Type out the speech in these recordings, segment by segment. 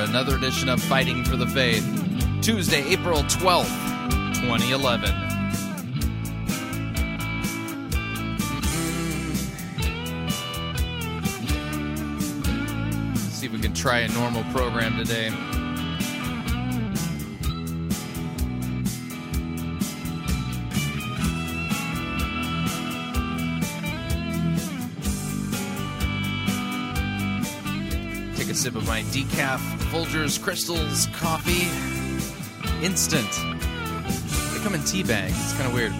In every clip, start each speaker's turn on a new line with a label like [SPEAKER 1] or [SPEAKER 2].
[SPEAKER 1] another edition of Fighting for the Faith. Tuesday, April 12th, 2011. See if we can try a normal program today. Sip of my decaf Folgers Crystals coffee. Instant. They come in tea bags. It's kind of weird.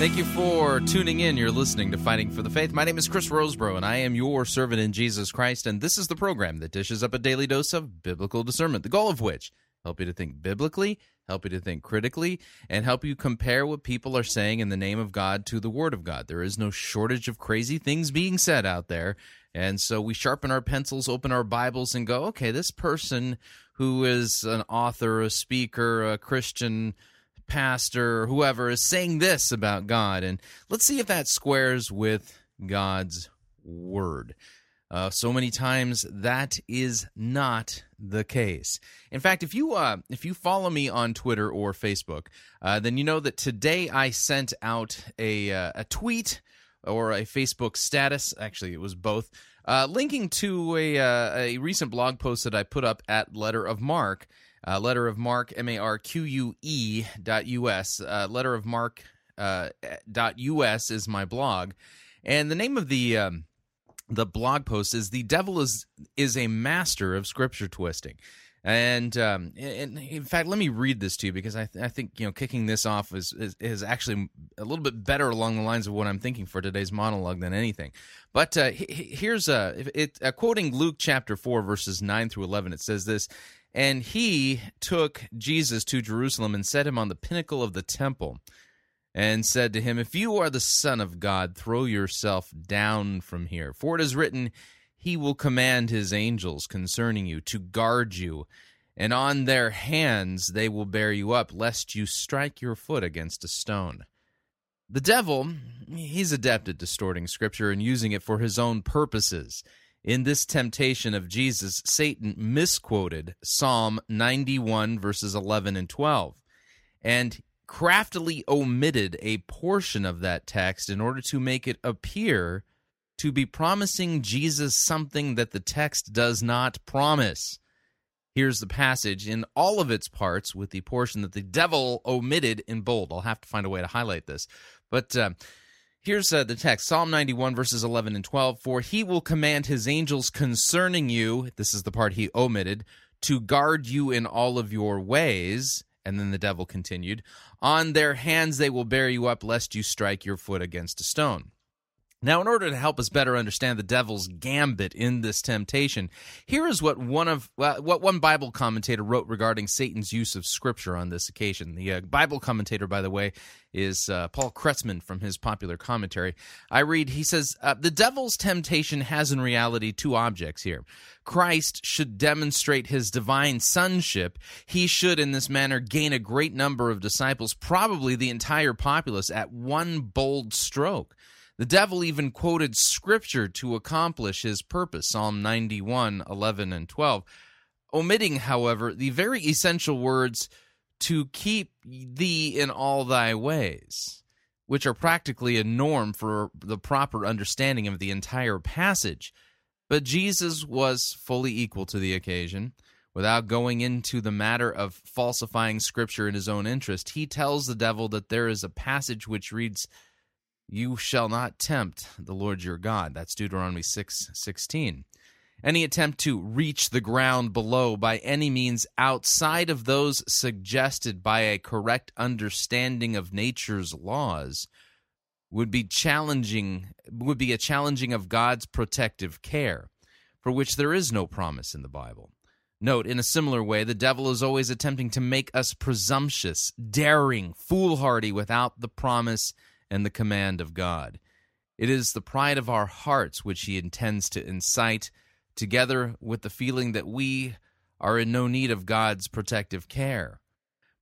[SPEAKER 1] Thank you for tuning in. You're listening to Fighting for the Faith. My name is Chris Rosebrough, and I am your servant in Jesus Christ. And this is the program that dishes up a daily dose of biblical discernment, the goal of which help you to think biblically, help you to think critically, and help you compare what people are saying in the name of God to the Word of God. There is no shortage of crazy things being said out there. And so we sharpen our pencils, open our Bibles, and go, okay, this person who is an author, a speaker, a Christian pastor, whoever is saying this about God, and let's see if that squares with God's word. Uh, so many times that is not the case. In fact, if you uh, if you follow me on Twitter or Facebook, uh, then you know that today I sent out a uh, a tweet or a Facebook status. Actually, it was both. Uh, linking to a uh, a recent blog post that I put up at Letter of Marque, uh, letter of marque m-a-r-q-u-e dot us uh, letter of marque uh, dot us is my blog. And the name of the um, the blog post is the devil is is a master of scripture twisting and, um, and in fact, let me read this to you because I, th- I think you know kicking this off is, is, is actually a little bit better along the lines of what I'm thinking for today's monologue than anything. But uh, here's a it, uh, quoting Luke chapter four verses nine through eleven. It says this, and he took Jesus to Jerusalem and set him on the pinnacle of the temple, and said to him, If you are the Son of God, throw yourself down from here, for it is written he will command his angels concerning you to guard you, and on their hands they will bear you up, lest you strike your foot against a stone. The devil, he's adept at distorting scripture and using it for his own purposes. In this temptation of Jesus, Satan misquoted Psalm 91, verses 11 and 12, and craftily omitted a portion of that text in order to make it appear to be promising Jesus something that the text does not promise. Here's the passage in all of its parts, with the portion that the devil omitted in bold. I'll have to find a way to highlight this. But uh, here's uh, the text Psalm 91, verses 11 and 12. For he will command his angels concerning you, this is the part he omitted, to guard you in all of your ways. And then the devil continued, On their hands they will bear you up, lest you strike your foot against a stone. Now, in order to help us better understand the devil's gambit in this temptation, here is what one of well, what one Bible commentator wrote regarding Satan's use of Scripture on this occasion. The uh, Bible commentator, by the way, is uh, Paul Kretzmann from his popular commentary. I read, he says, uh, the devil's temptation has in reality two objects here. Christ should demonstrate his divine sonship. He should, in this manner, gain a great number of disciples, probably the entire populace, at one bold stroke. The devil even quoted scripture to accomplish his purpose, Psalm 91, 11, and 12, omitting, however, the very essential words, to keep thee in all thy ways, which are practically a norm for the proper understanding of the entire passage. But Jesus was fully equal to the occasion. without going into the matter of falsifying scripture in his own interest, he tells the devil that there is a passage which reads, You shall not tempt the Lord your God. That's Deuteronomy 6 16. Any attempt to reach the ground below by any means outside of those suggested by a correct understanding of nature's laws would be challenging would be a challenging of God's protective care, for which there is no promise in the Bible. Note, in a similar way, the devil is always attempting to make us presumptuous, daring, foolhardy without the promise and the command of God. It is the pride of our hearts which he intends to incite, together with the feeling that we are in no need of God's protective care.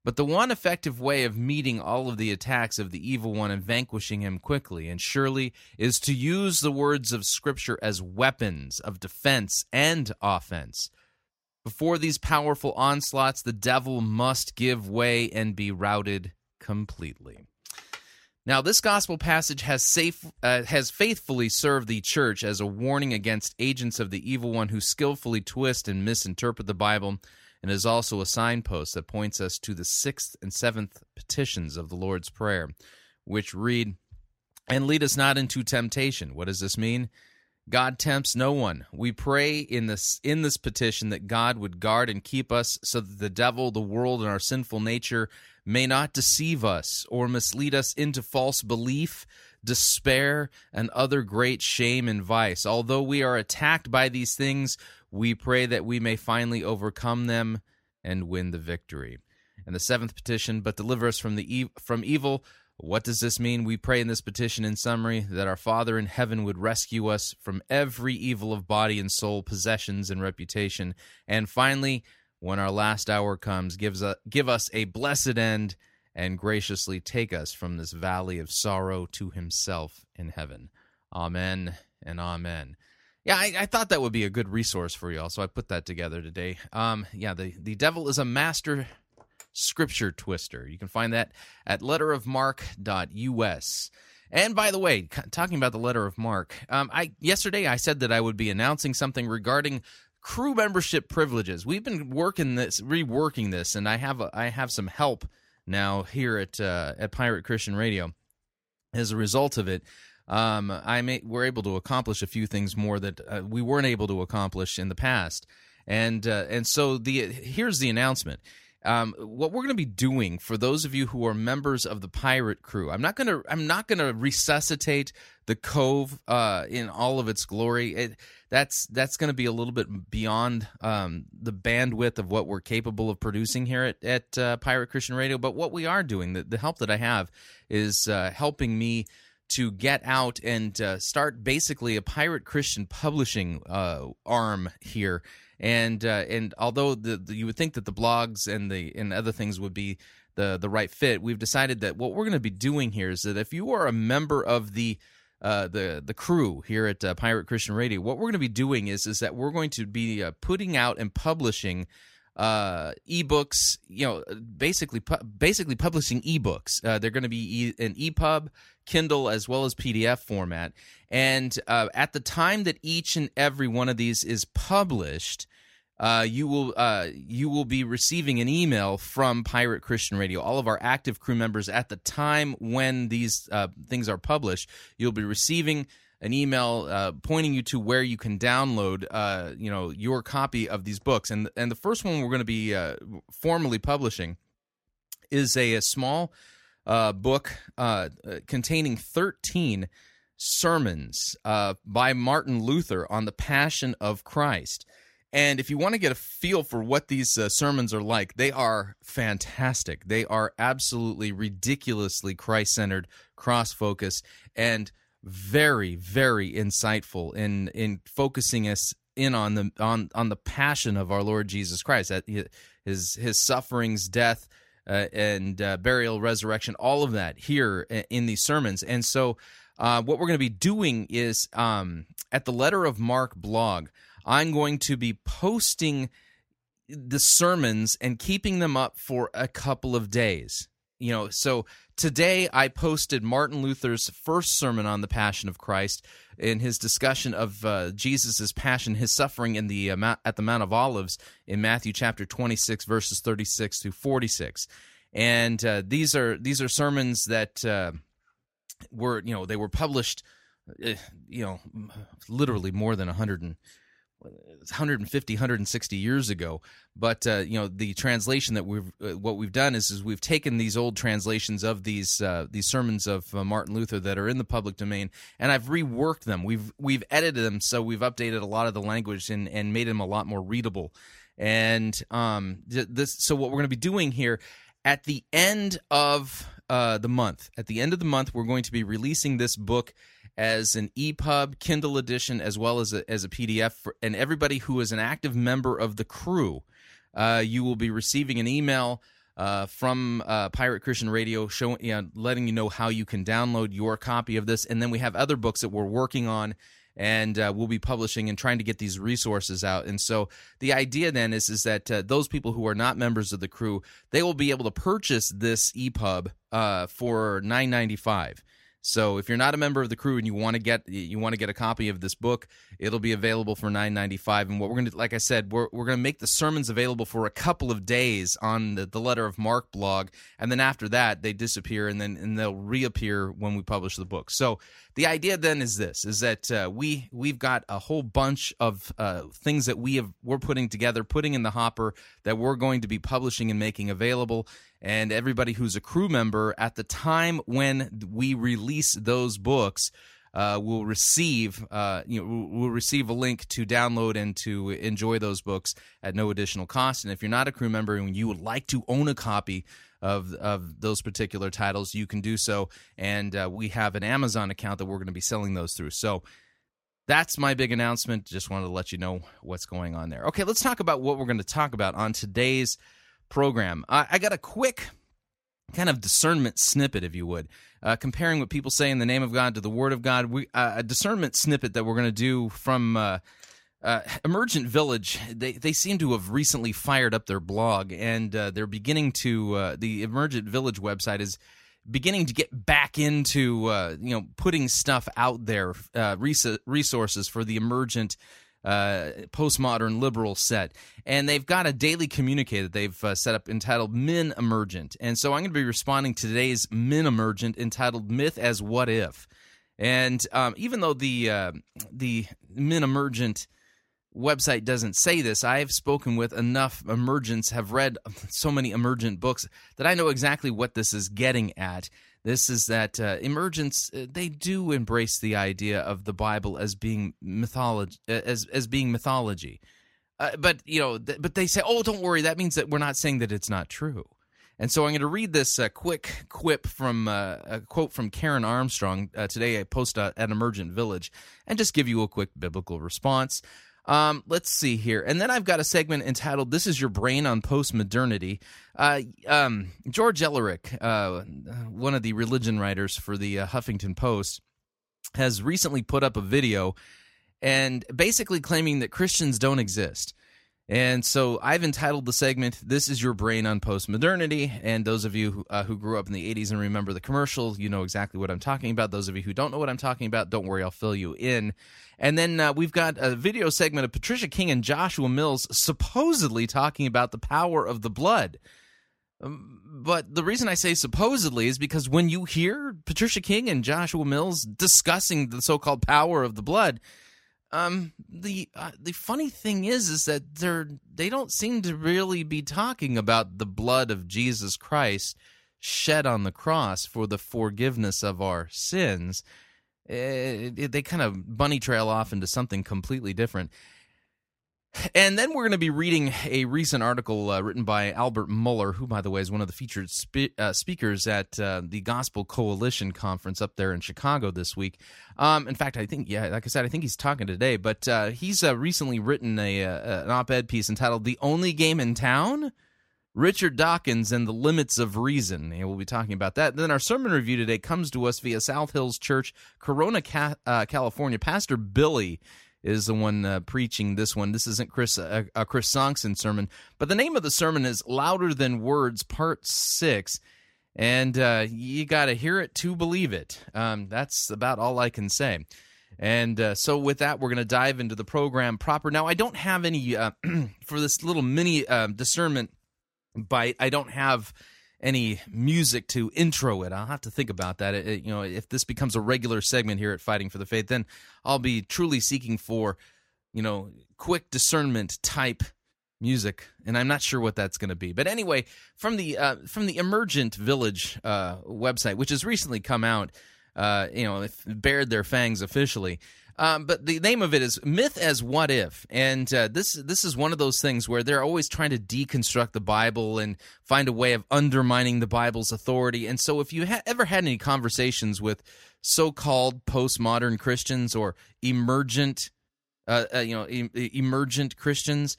[SPEAKER 1] But the one effective way of meeting all of the attacks of the evil one and vanquishing him quickly and surely is to use the words of Scripture as weapons of defense and offense. Before these powerful onslaughts, the devil must give way and be routed completely. Now, this gospel passage has safe uh, has faithfully served the church as a warning against agents of the evil one who skillfully twist and misinterpret the Bible and is also a signpost that points us to the sixth and seventh petitions of the Lord's Prayer, which read, And lead us not into temptation. What does this mean? God tempts no one. We pray in this in this petition that God would guard and keep us so that the devil, the world, and our sinful nature may not deceive us or mislead us into false belief, despair, and other great shame and vice. Although we are attacked by these things, we pray that we may finally overcome them and win the victory. And the seventh petition, but deliver us from the e- from evil. What does this mean? We pray in this petition, in summary, that our Father in heaven would rescue us from every evil of body and soul, possessions and reputation. And finally, when our last hour comes, gives a, give us a blessed end and graciously take us from this valley of sorrow to himself in heaven. Amen and amen. Yeah, I, I, thought that would be a good resource for y'all, so I put that together today. Um, yeah, the, the devil is a master scripture twister. You can find that at letterofmarque.us. And by the way, talking about the letter of Marque, um, I yesterday I said that I would be announcing something regarding crew membership privileges. We've been working this, reworking this, and I have a, I have some help now here at uh, at Pirate Christian Radio as a result of it um, I may, we're able to accomplish a few things more that uh, we weren't able to accomplish in the past. And uh, and so the here's the announcement. Um, what we're going to be doing for those of you who are members of the pirate crew i'm not going to i'm not going to resuscitate the cove uh, in all of its glory it, that's that's going to be a little bit beyond um, the bandwidth of what we're capable of producing here at, at uh, pirate christian radio but what we are doing the, the help that i have is uh, helping me to get out and uh, start basically a pirate Christian publishing uh, arm here. And uh, and although the, the, you would think that the blogs and the and other things would be the the right fit, we've decided that what we're going to be doing here is that if you are a member of the uh, the the crew here at uh, Pirate Christian Radio, what we're going to be doing is is that we're going to be uh, putting out and publishing uh, ebooks. You know, basically pu- basically publishing ebooks. Uh, they're going to be e- an EPUB, Kindle, as well as PDF format. And uh, at the time that each and every one of these is published. Uh, you will uh, you will be receiving an email from Pirate Christian Radio. All of our active crew members at the time when these uh, things are published, you'll be receiving an email uh, pointing you to where you can download, uh, you know, your copy of these books. And and the first one we're going to be uh, formally publishing is a, a small uh, book uh, containing thirteen sermons uh, by Martin Luther on the Passion of Christ. And if you want to get a feel for what these uh, sermons are like, they are fantastic. They are absolutely ridiculously Christ centered, cross focused, and very very insightful in in focusing us in on the on on the passion of our Lord Jesus Christ that his his sufferings death uh, and uh, burial resurrection all of that here in these sermons. And so uh, what we're going to be doing is um, at the letter of Marque blog I'm going to be posting the sermons and keeping them up for a couple of days you know, so today I posted Martin Luther's first sermon on the Passion of Christ in his discussion of uh, Jesus' passion, his suffering in the uh, at the Mount of Olives in Matthew chapter 26 verses 36 to 46. And uh, these are these are sermons that uh, were you know they were published uh, you know literally more than 100 and 150 160 years ago. But uh, you know the translation that we've uh, what we've done is is we've taken these old translations of these uh, these sermons of uh, Martin Luther that are in the public domain and I've reworked them. We've we've edited them so we've updated a lot of the language and and made them a lot more readable. And um this so what we're going to be doing here at the end of uh, the month at the end of the month we're going to be releasing this book as an EPUB Kindle edition as well as a, as a PDF. For, and everybody who is an active member of the crew, uh, you will be receiving an email uh, from uh, Pirate Christian Radio, showing, you know, letting you know how you can download your copy of this. And then we have other books that we're working on. And uh, we'll be publishing and trying to get these resources out. And so the idea then is is that uh, those people who are not members of the crew, they will be able to purchase this EPUB uh, for nine ninety five. So if you're not a member of the crew and you want to get you want to get a copy of this book, it'll be available for 9.95. And what we're going to, like I said, we're we're going to make the sermons available for a couple of days on the, the Letter of Marque blog, and then after that they disappear, and then and they'll reappear when we publish the book. So the idea then is this: is that uh, we we've got a whole bunch of uh, things that we have we're putting together, putting in the hopper that we're going to be publishing and making available and everybody who's a crew member at the time when we release those books uh, will receive uh, you know will receive a link to download and to enjoy those books at no additional cost. And if you're not a crew member and you would like to own a copy of of those particular titles, you can do so. And uh, we have an Amazon account that we're going to be selling those through. So that's my big announcement. Just wanted to let you know what's going on there. Okay, let's talk about what we're going to talk about on today's program. I, I got a quick kind of discernment snippet, if you would, uh, comparing what people say in the name of God to the Word of God. We, uh, a discernment snippet that we're going to do from uh, uh, Emergent Village. They they seem to have recently fired up their blog, and uh, they're beginning to. Uh, the Emergent Village website is beginning to get back into you know putting stuff out there, res- resources for the emergent uh, postmodern liberal set. And they've got a daily communique that they've uh, set up entitled Min Emergent. And so I'm going to be responding to today's Min Emergent entitled Myth as What If. And um, even though the uh, the Min Emergent website doesn't say this, I have spoken with enough emergents, have read so many emergent books that I know exactly what this is getting at. This is that uh, emergence. Uh, they do embrace the idea of the Bible as being mythology, uh, as as being mythology. Uh, but you know, th- but they say, "Oh, don't worry. That means that we're not saying that it's not true." And so I'm going to read this uh, quick quip from uh, a quote from Karen Armstrong today. I post at Emergent Village, and just give you a quick biblical response. Um, let's see here. And then I've got a segment entitled This is Your Brain on Postmodernity. Uh, um, George Elerick, uh, one of the religion writers for the uh, Huffington Post, has recently put up a video and basically claiming that Christians don't exist. And so I've entitled the segment, This is Your Brain on Postmodernity. And those of you who, uh, who, grew up in the 80s and remember the commercial, you know exactly what I'm talking about. Those of you who don't know what I'm talking about, don't worry, I'll fill you in. And then uh, we've got a video segment of Patricia King and Joshua Mills supposedly talking about the power of the blood. Um, but the reason I say supposedly is because when you hear Patricia King and Joshua Mills discussing the so called power of the blood, um, the uh, the funny thing is, is that they're they don't seem to really be talking about the blood of Jesus Christ shed on the cross for the forgiveness of our sins. It, it, they kind of bunny trail off into something completely different. And then we're going to be reading a recent article uh, written by Albert Mohler, who, by the way, is one of the featured spe- uh, speakers at uh, the Gospel Coalition conference up there in Chicago this week. Um, in fact, I think, yeah, like I said, I think he's talking today, but uh, he's uh, recently written a, uh, an op ed piece entitled The Only Game in Town. Richard Dawkins and the Limits of Reason. And we'll be talking about that. Then our sermon review today comes to us via South Hills Church, Corona, California. Pastor Billy is the one uh, preaching this one. This isn't Chris uh, a Chris Sonksen sermon, but the name of the sermon is "Louder Than Words," Part Six. and uh, you got to hear it to believe it. Um, that's about all I can say. And uh, so, with that, we're going to dive into the program proper. Now, I don't have any uh, for this little mini uh, discernment bite. I don't have any music to intro it. I'll have to think about that. It, you know, if this becomes a regular segment here at Fighting for the Faith, then I'll be truly seeking for, you know, quick discernment type music, and I'm not sure what that's going to be. But anyway, from the uh, from the Emergent Village uh, website, which has recently come out uh, you know, bared their fangs officially. Um, but the name of it is Myth as What If, and uh, this this is one of those things where they're always trying to deconstruct the Bible and find a way of undermining the Bible's authority. And so, if you ha- ever had any conversations with so-called postmodern Christians or emergent, uh, uh, you know, e- emergent Christians,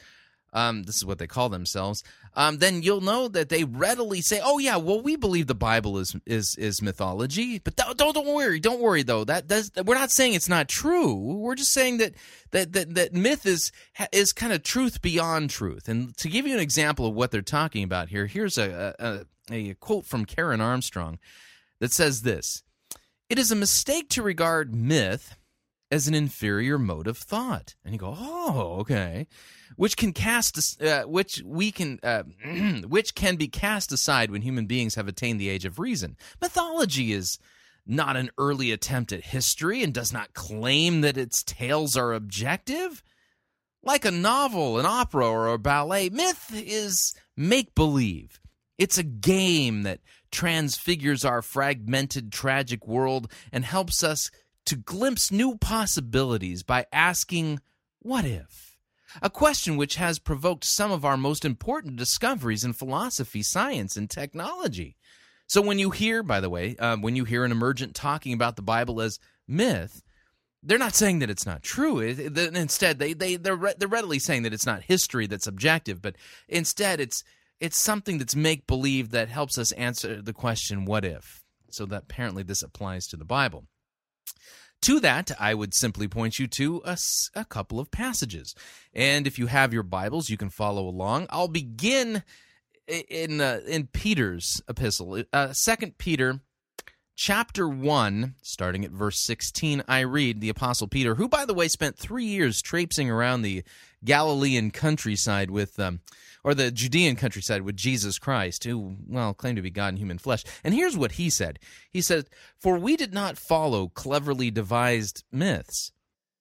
[SPEAKER 1] um, this is what they call themselves, um, then you'll know that they readily say, "Oh yeah, well we believe the Bible is is is mythology." But don't don't, don't worry, don't worry though. That does we're not saying it's not true. We're just saying that that that, that myth is is kind of truth beyond truth. And to give you an example of what they're talking about here, here's a, a, a quote from Karen Armstrong that says this: "It is a mistake to regard myth." as an inferior mode of thought. And you go, oh, okay which can cast uh, which we can uh, which can be cast aside when human beings have attained the age of reason. Mythology is not an early attempt at history and does not claim that its tales are objective. Like a novel, an opera, or a ballet, myth is make believe. It's a game that transfigures our fragmented, tragic world and helps us to glimpse new possibilities by asking, What if? A question which has provoked some of our most important discoveries in philosophy, science, and technology. So, when you hear, by the way, uh, when you hear an emergent talking about the Bible as myth, they're not saying that it's not true. instead, they they they're re- they're readily saying that it's not history that's objective, but instead it's it's something that's make believe that helps us answer the question, "What if?" So that apparently this applies to the Bible. To that, I would simply point you to a, a couple of passages. And if you have your Bibles, you can follow along. I'll begin in uh, in Peter's epistle, uh, Second Peter chapter 1, starting at verse 16, I read the Apostle Peter, who, by the way, spent three years traipsing around the Galilean countryside with, um, or the Judean countryside with Jesus Christ, who, well, claimed to be God in human flesh. And here's what he said He said, For we did not follow cleverly devised myths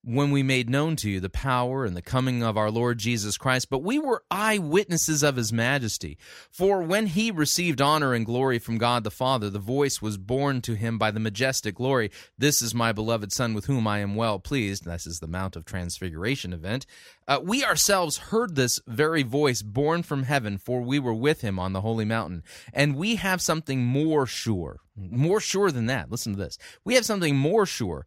[SPEAKER 1] when we made known to you the power and the coming of our Lord Jesus Christ, but we were eyewitnesses of his majesty. For when he received honor and glory from God the Father, the voice was borne to him by the majestic glory This is my beloved Son with whom I am well pleased. This is the Mount of Transfiguration event. Uh, we ourselves heard this very voice borne from heaven, for we were with him on the holy mountain. And we have something more sure, more sure than that. Listen to this. We have something more sure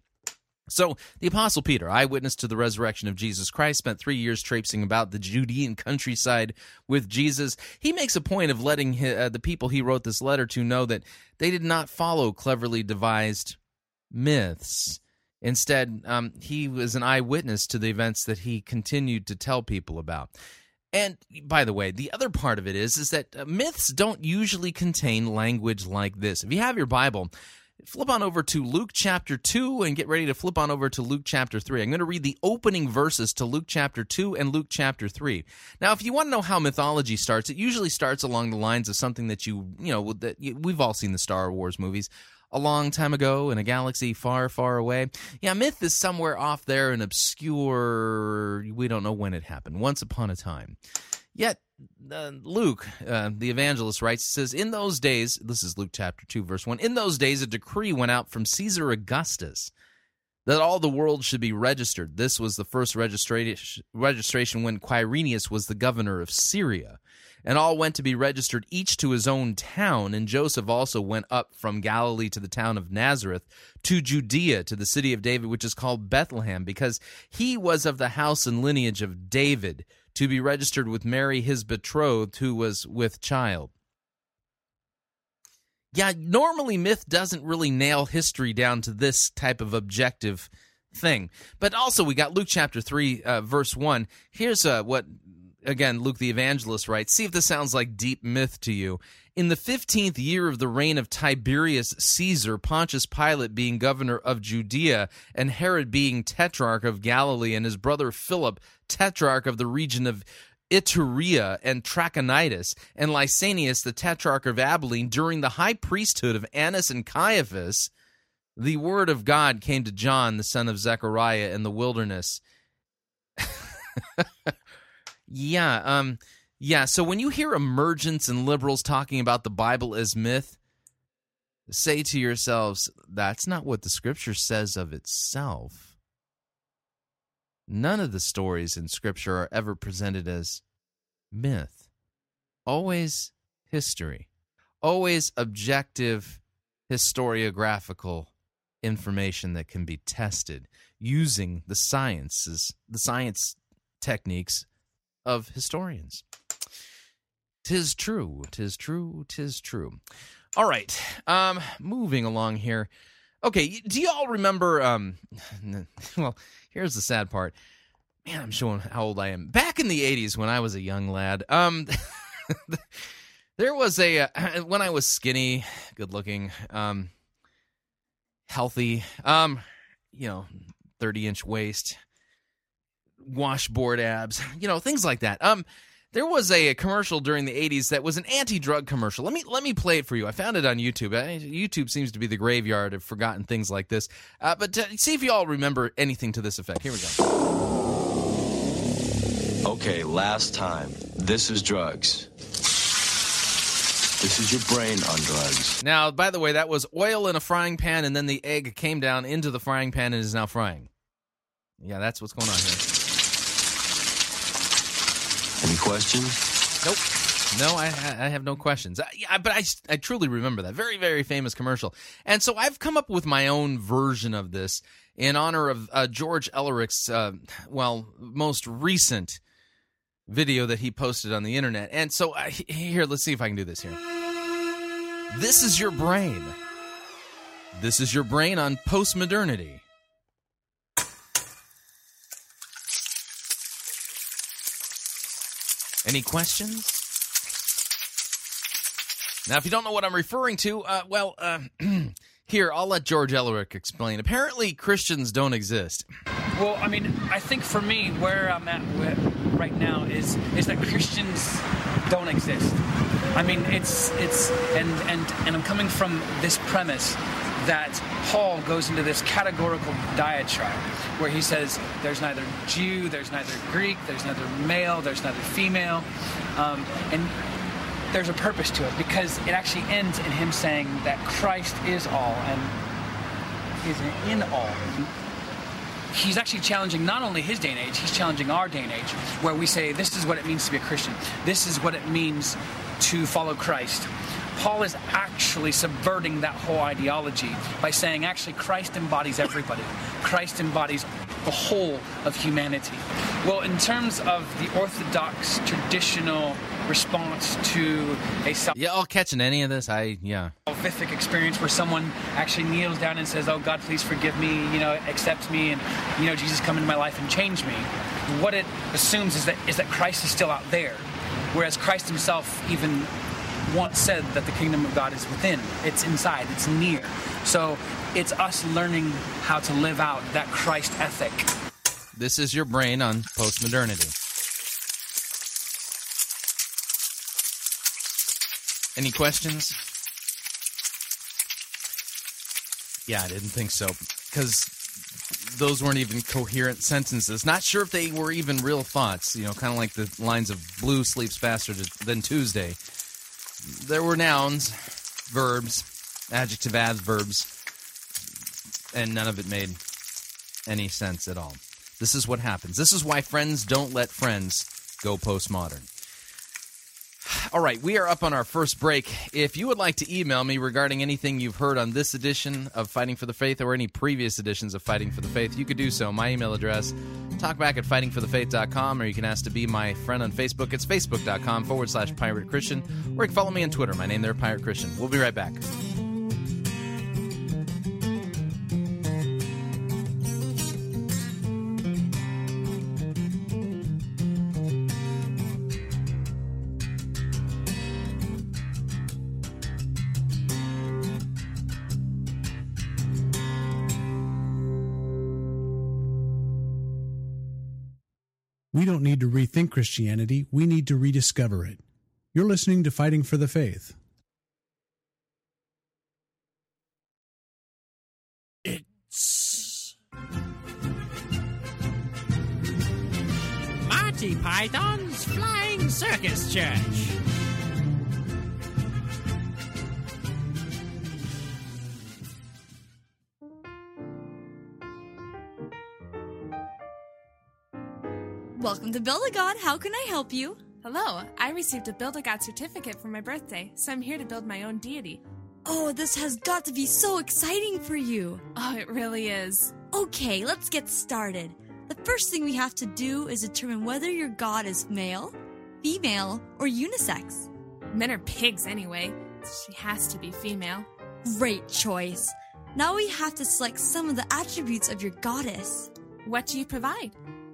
[SPEAKER 1] So, the Apostle Peter, eyewitness to the resurrection of Jesus Christ, spent three years traipsing about the Judean countryside with Jesus. He makes a point of letting his, uh, the people he wrote this letter to know that they did not follow cleverly devised myths. Instead, um, he was an eyewitness to the events that he continued to tell people about. And by the way, the other part of it is is that uh, myths don't usually contain language like this. If you have your Bible, flip on over to Luke chapter 2 and get ready to flip on over to Luke chapter 3. I'm going to read the opening verses to Luke chapter 2 and Luke chapter 3. Now, if you want to know how mythology starts, it usually starts along the lines of something that you, you know, that we've all seen the Star Wars movies a long time ago in a galaxy far, far away. Yeah, myth is somewhere off there and obscure. We don't know when it happened. Once upon a time. Yet uh, Luke, uh, the evangelist, writes, says, In those days, this is Luke chapter 2, verse 1, in those days a decree went out from Caesar Augustus that all the world should be registered. This was the first registration registration when Quirinius was the governor of Syria. And all went to be registered, each to his own town. And Joseph also went up from Galilee to the town of Nazareth, to Judea, to the city of David, which is called Bethlehem, because he was of the house and lineage of David, to be registered with Mary, his betrothed, who was with child yeah, normally myth doesn't really nail history down to this type of objective thing. But also, we got Luke chapter 3, uh, verse 1. Here's uh, what, again, Luke the evangelist writes. See if this sounds like deep myth to you. In the 15th year of the reign of Tiberius Caesar, Pontius Pilate being governor of Judea, and Herod being tetrarch of Galilee, and his brother Philip, tetrarch of the region of Iturea and Trachonitis, and Lysanias, the tetrarch of Abilene, during the high priesthood of Annas and Caiaphas, the word of God came to John, the son of Zechariah, in the wilderness. yeah, um, yeah. So when you hear emergents and liberals talking about the Bible as myth, say to yourselves, that's not what the scripture says of itself. None of the stories in Scripture are ever presented as myth, always history, always objective historiographical information that can be tested using the sciences, the science techniques of historians. Tis true, tis true, tis true. All right, um, moving along here. Okay, do you all remember? Um, well, here's the sad part. Man, I'm showing how old I am. Back in the '80s, when I was a young lad, um, there was a uh, when I was skinny, good looking, um, healthy, um, you know, 30 inch waist, washboard abs, you know, things like that. Um, there was a, a, commercial during the 80s that was an anti-drug commercial. Let me let me play it for you. I found it on YouTube. YouTube seems to be the graveyard of forgotten things like this. Uh, but to, see if you all remember anything to this effect. Here we go.
[SPEAKER 2] Okay, last time. This is drugs. This is your brain on drugs.
[SPEAKER 1] Now, by the way, that was oil in a frying pan, and then the egg came down into the frying pan and is now frying. Yeah, that's what's going on here.
[SPEAKER 2] Any questions?
[SPEAKER 1] Nope. No, I, I have no questions. I, but I, I truly remember that very very famous commercial, and so I've come up with my own version of this in honor of uh, George Elerick's uh, well most recent video that he posted on the internet. And so uh, here, let's see if I can do this here. This is your brain. This is your brain on postmodernity. Any questions? Now, if you don't know what I'm referring to, uh, well, uh, here, I'll let George Elerick explain. Apparently, Christians don't exist.
[SPEAKER 3] Well, I mean, I think for me, where I'm at right now is is that Christians don't exist. I mean, it's it's and and and I'm coming from this premise that Paul goes into this categorical diatribe where he says there's neither Jew, there's neither Greek, there's neither male, there's neither female, um, and there's a purpose to it because it actually ends in him saying that Christ is all and is in all he's actually challenging not only his day and age, he's challenging our day and age, where we say, this is what it means to be a Christian. This is what it means to follow Christ. Paul is actually subverting that whole ideology by saying, actually, Christ embodies everybody. Christ embodies the whole of humanity. Well, in terms of the Orthodox traditional response to a
[SPEAKER 1] yeah, all catching any of this? I yeah.
[SPEAKER 3] Salvific experience where someone actually kneels down and says, "Oh God, please forgive me," you know, accept me, and you know, Jesus come into my life and change me. What it assumes is that is that Christ is still out there, whereas Christ Himself even once said that the kingdom of God is within. It's inside. It's near. So it's us learning how to live out that Christ ethic.
[SPEAKER 1] This is your brain on postmodernity. Any questions? Yeah, I didn't think so. Because those weren't even coherent sentences. Not sure if they were even real thoughts, you know, kind of like the lines of Blue sleeps faster than Tuesday. There were nouns, verbs, adjective adverbs, and none of it made any sense at all. This is what happens. This is why friends don't let friends go postmodern. All right, we are up on our first break. If you would like to email me regarding anything you've heard on this edition of Fighting for the Faith or any previous editions of Fighting for the Faith, you could do so. My email address, talkback at fightingforthefaith.com, or you can ask to be my friend on Facebook. It's facebook.com forward slash pirate Christian, or you can follow me on Twitter. My name there, Pirate Christian. We'll be right back.
[SPEAKER 4] We don't need to rethink Christianity, we need to rediscover it. You're listening to Fighting for the Faith.
[SPEAKER 5] It's. Monty Python's Flying Circus Church.
[SPEAKER 6] Welcome to Build a God. How can I help you?
[SPEAKER 7] Hello, I received a Build a God certificate for my birthday, so I'm here to build my own deity.
[SPEAKER 6] Oh, this has got to be so exciting for you.
[SPEAKER 7] Oh, it really is.
[SPEAKER 6] Okay, let's get started. The first thing we have to do is determine whether your God is male, female, or unisex.
[SPEAKER 7] Men are pigs anyway. She has to be female.
[SPEAKER 6] Great choice. Now we have to select some of the attributes of your goddess.
[SPEAKER 7] What do you provide?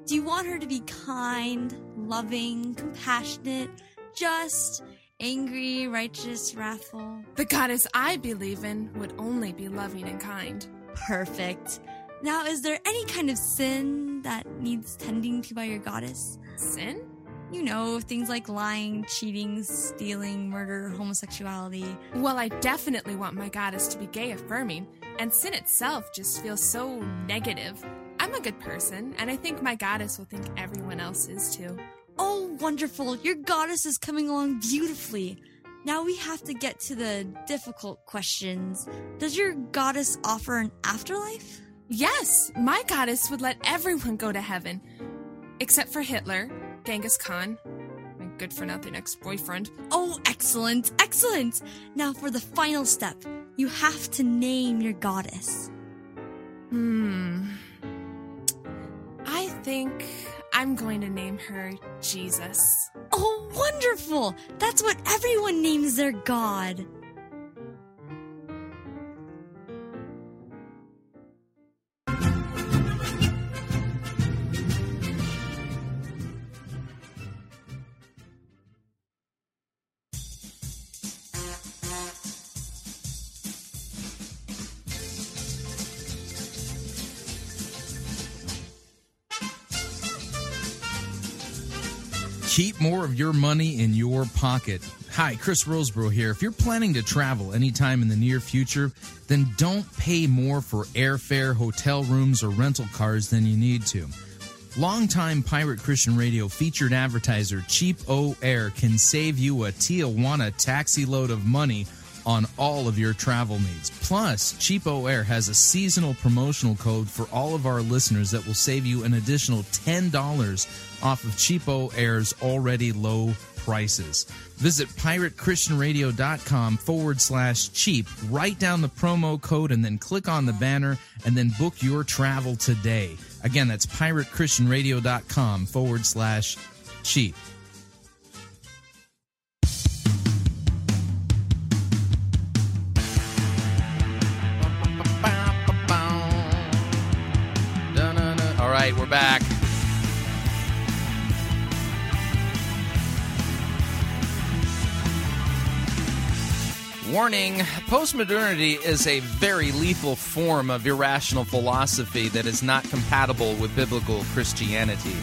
[SPEAKER 6] Do you want her to be kind, loving, compassionate, just, angry, righteous, wrathful?
[SPEAKER 7] The goddess I believe in would only be loving and kind.
[SPEAKER 6] Perfect. Now, is there any kind of sin that needs tending to by your goddess?
[SPEAKER 7] Sin?
[SPEAKER 6] You know, things like lying, cheating, stealing, murder, homosexuality.
[SPEAKER 7] Well, I definitely want my goddess to be gay affirming, and sin itself just feels so negative. I'm a good person, and I think my goddess will think everyone else is too.
[SPEAKER 6] Oh, wonderful. Your goddess is coming along beautifully. Now we have to get to the difficult questions. Does your goddess offer an afterlife?
[SPEAKER 7] Yes, my goddess would let everyone go to heaven. Except for Hitler, Genghis Khan, my good for nothing ex boyfriend.
[SPEAKER 6] Oh, excellent, excellent. Now for the final step. You have to name your goddess.
[SPEAKER 7] Hmm. I think I'm going to name her Jesus.
[SPEAKER 6] Oh, wonderful. That's what everyone names their god.
[SPEAKER 8] More of your money in your pocket. Hi, Chris Rosebrough here. If you're planning to travel anytime in the near future, then don't pay more for airfare, hotel rooms, or rental cars than you need to. Longtime Pirate Christian Radio featured advertiser Cheap O Air can save you a Tijuana taxi load of money on all of your travel needs. Plus, CheapOair has a seasonal promotional code for all of our listeners that will save you an additional $10 off of CheapOair's already low prices. Visit piratechristianradio.com forward slash cheap. Write down the promo code and then click on the banner and then book your travel today. Again, that's piratechristianradio.com forward slash cheap.
[SPEAKER 1] All right, we're back. Warning postmodernity is a very lethal form of irrational philosophy that is not compatible with biblical Christianity.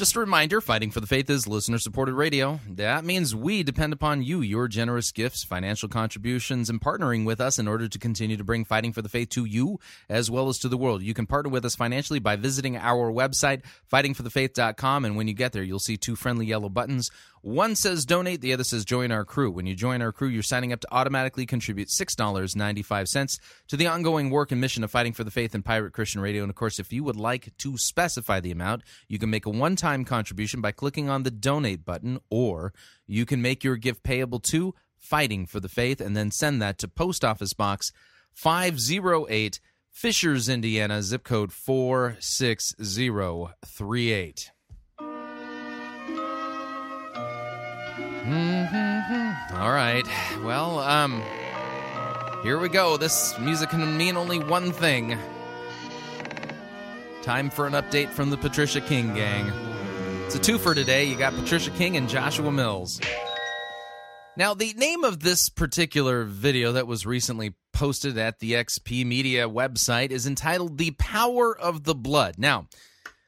[SPEAKER 1] Just a reminder Fighting for the Faith is listener supported radio. That means we depend upon you, your generous gifts, financial contributions, and partnering with us in order to continue to bring Fighting for the Faith to you as well as to the world. You can partner with us financially by visiting our website, fightingforthefaith.com. And when you get there, you'll see two friendly yellow buttons. One says donate, the other says join our crew. When you join our crew, you're signing up to automatically contribute $6.95 to the ongoing work and mission of Fighting for the Faith and Pirate Christian Radio. And of course, if you would like to specify the amount, you can make a one time contribution by clicking on the donate button, or you can make your gift payable to Fighting for the Faith and then send that to Post Office Box 508, Fishers, Indiana, zip code 46038. All right. Well, um, here we go. This music can mean only one thing. Time for an update from the Patricia King gang. It's a twofer today. You got Patricia King and Joshua Mills. Now, the name of this particular video that was recently posted at the XP Media website is entitled The Power of the Blood. Now,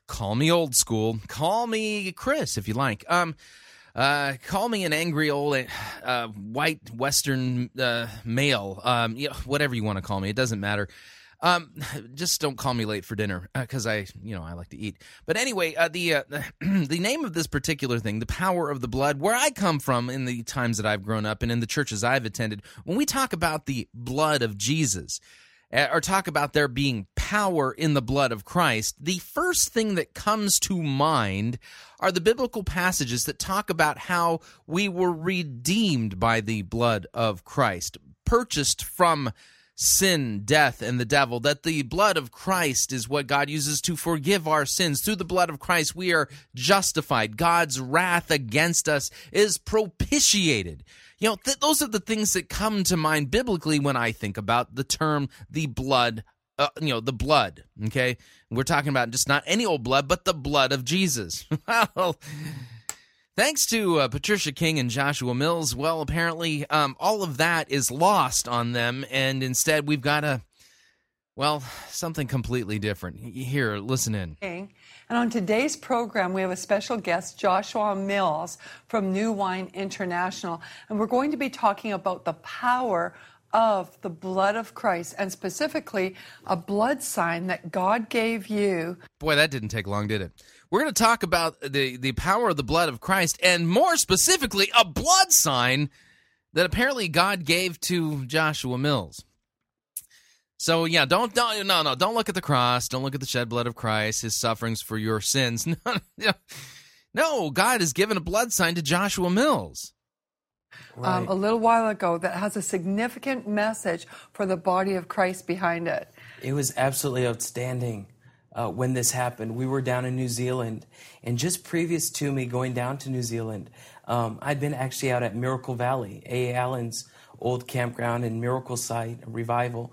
[SPEAKER 1] call me old school. Call me Chris if you like. Um, uh, call me an angry old uh, white Western uh, male, um, you know, whatever you want to call me. It doesn't matter. Um, just don't call me late for dinner because I, you know, I like to eat. But anyway, uh, the uh, the name of this particular thing, the power of the blood, where I come from in the times that I've grown up and in the churches I've attended, when we talk about the blood of Jesus, uh, Uh, or talk about there being power in the blood of Christ, the first thing that comes to mind are the biblical passages that talk about how we were redeemed by the blood of Christ, purchased from sin, death, and the devil, that the blood of Christ is what God uses to forgive our sins. Through the blood of Christ, we are justified. God's wrath against us is propitiated. You know, th- those are the things that come to mind biblically when I think about the term the blood uh, you know the blood okay? We're talking about just not any old blood but the blood of jesus. Well thanks to uh, patricia king and joshua mills well apparently um, all of that is lost on them and instead we've got a well something completely different. Here listen in
[SPEAKER 9] and on today's program, we have a special guest, Joshua Mills from New Wine International. And we're going to be talking about the power of the blood of Christ and specifically a blood sign that God gave you.
[SPEAKER 1] Boy, that didn't take long, did it? We're going to talk about the, the power of the blood of Christ and more specifically, a blood sign that apparently God gave to Joshua Mills. So yeah, don't don't no no don't look at the cross, don't look at the shed blood of Christ, his sufferings for your sins. No, no, God has given a blood sign to Joshua Mills.
[SPEAKER 9] Right. Um, a little while ago that has a significant message for the body of Christ behind it.
[SPEAKER 10] It was absolutely outstanding uh, when this happened. We were down in New Zealand, and just previous to me going down to New Zealand, um, I'd been actually out at Miracle Valley, A. Allen's old campground and miracle site, revival.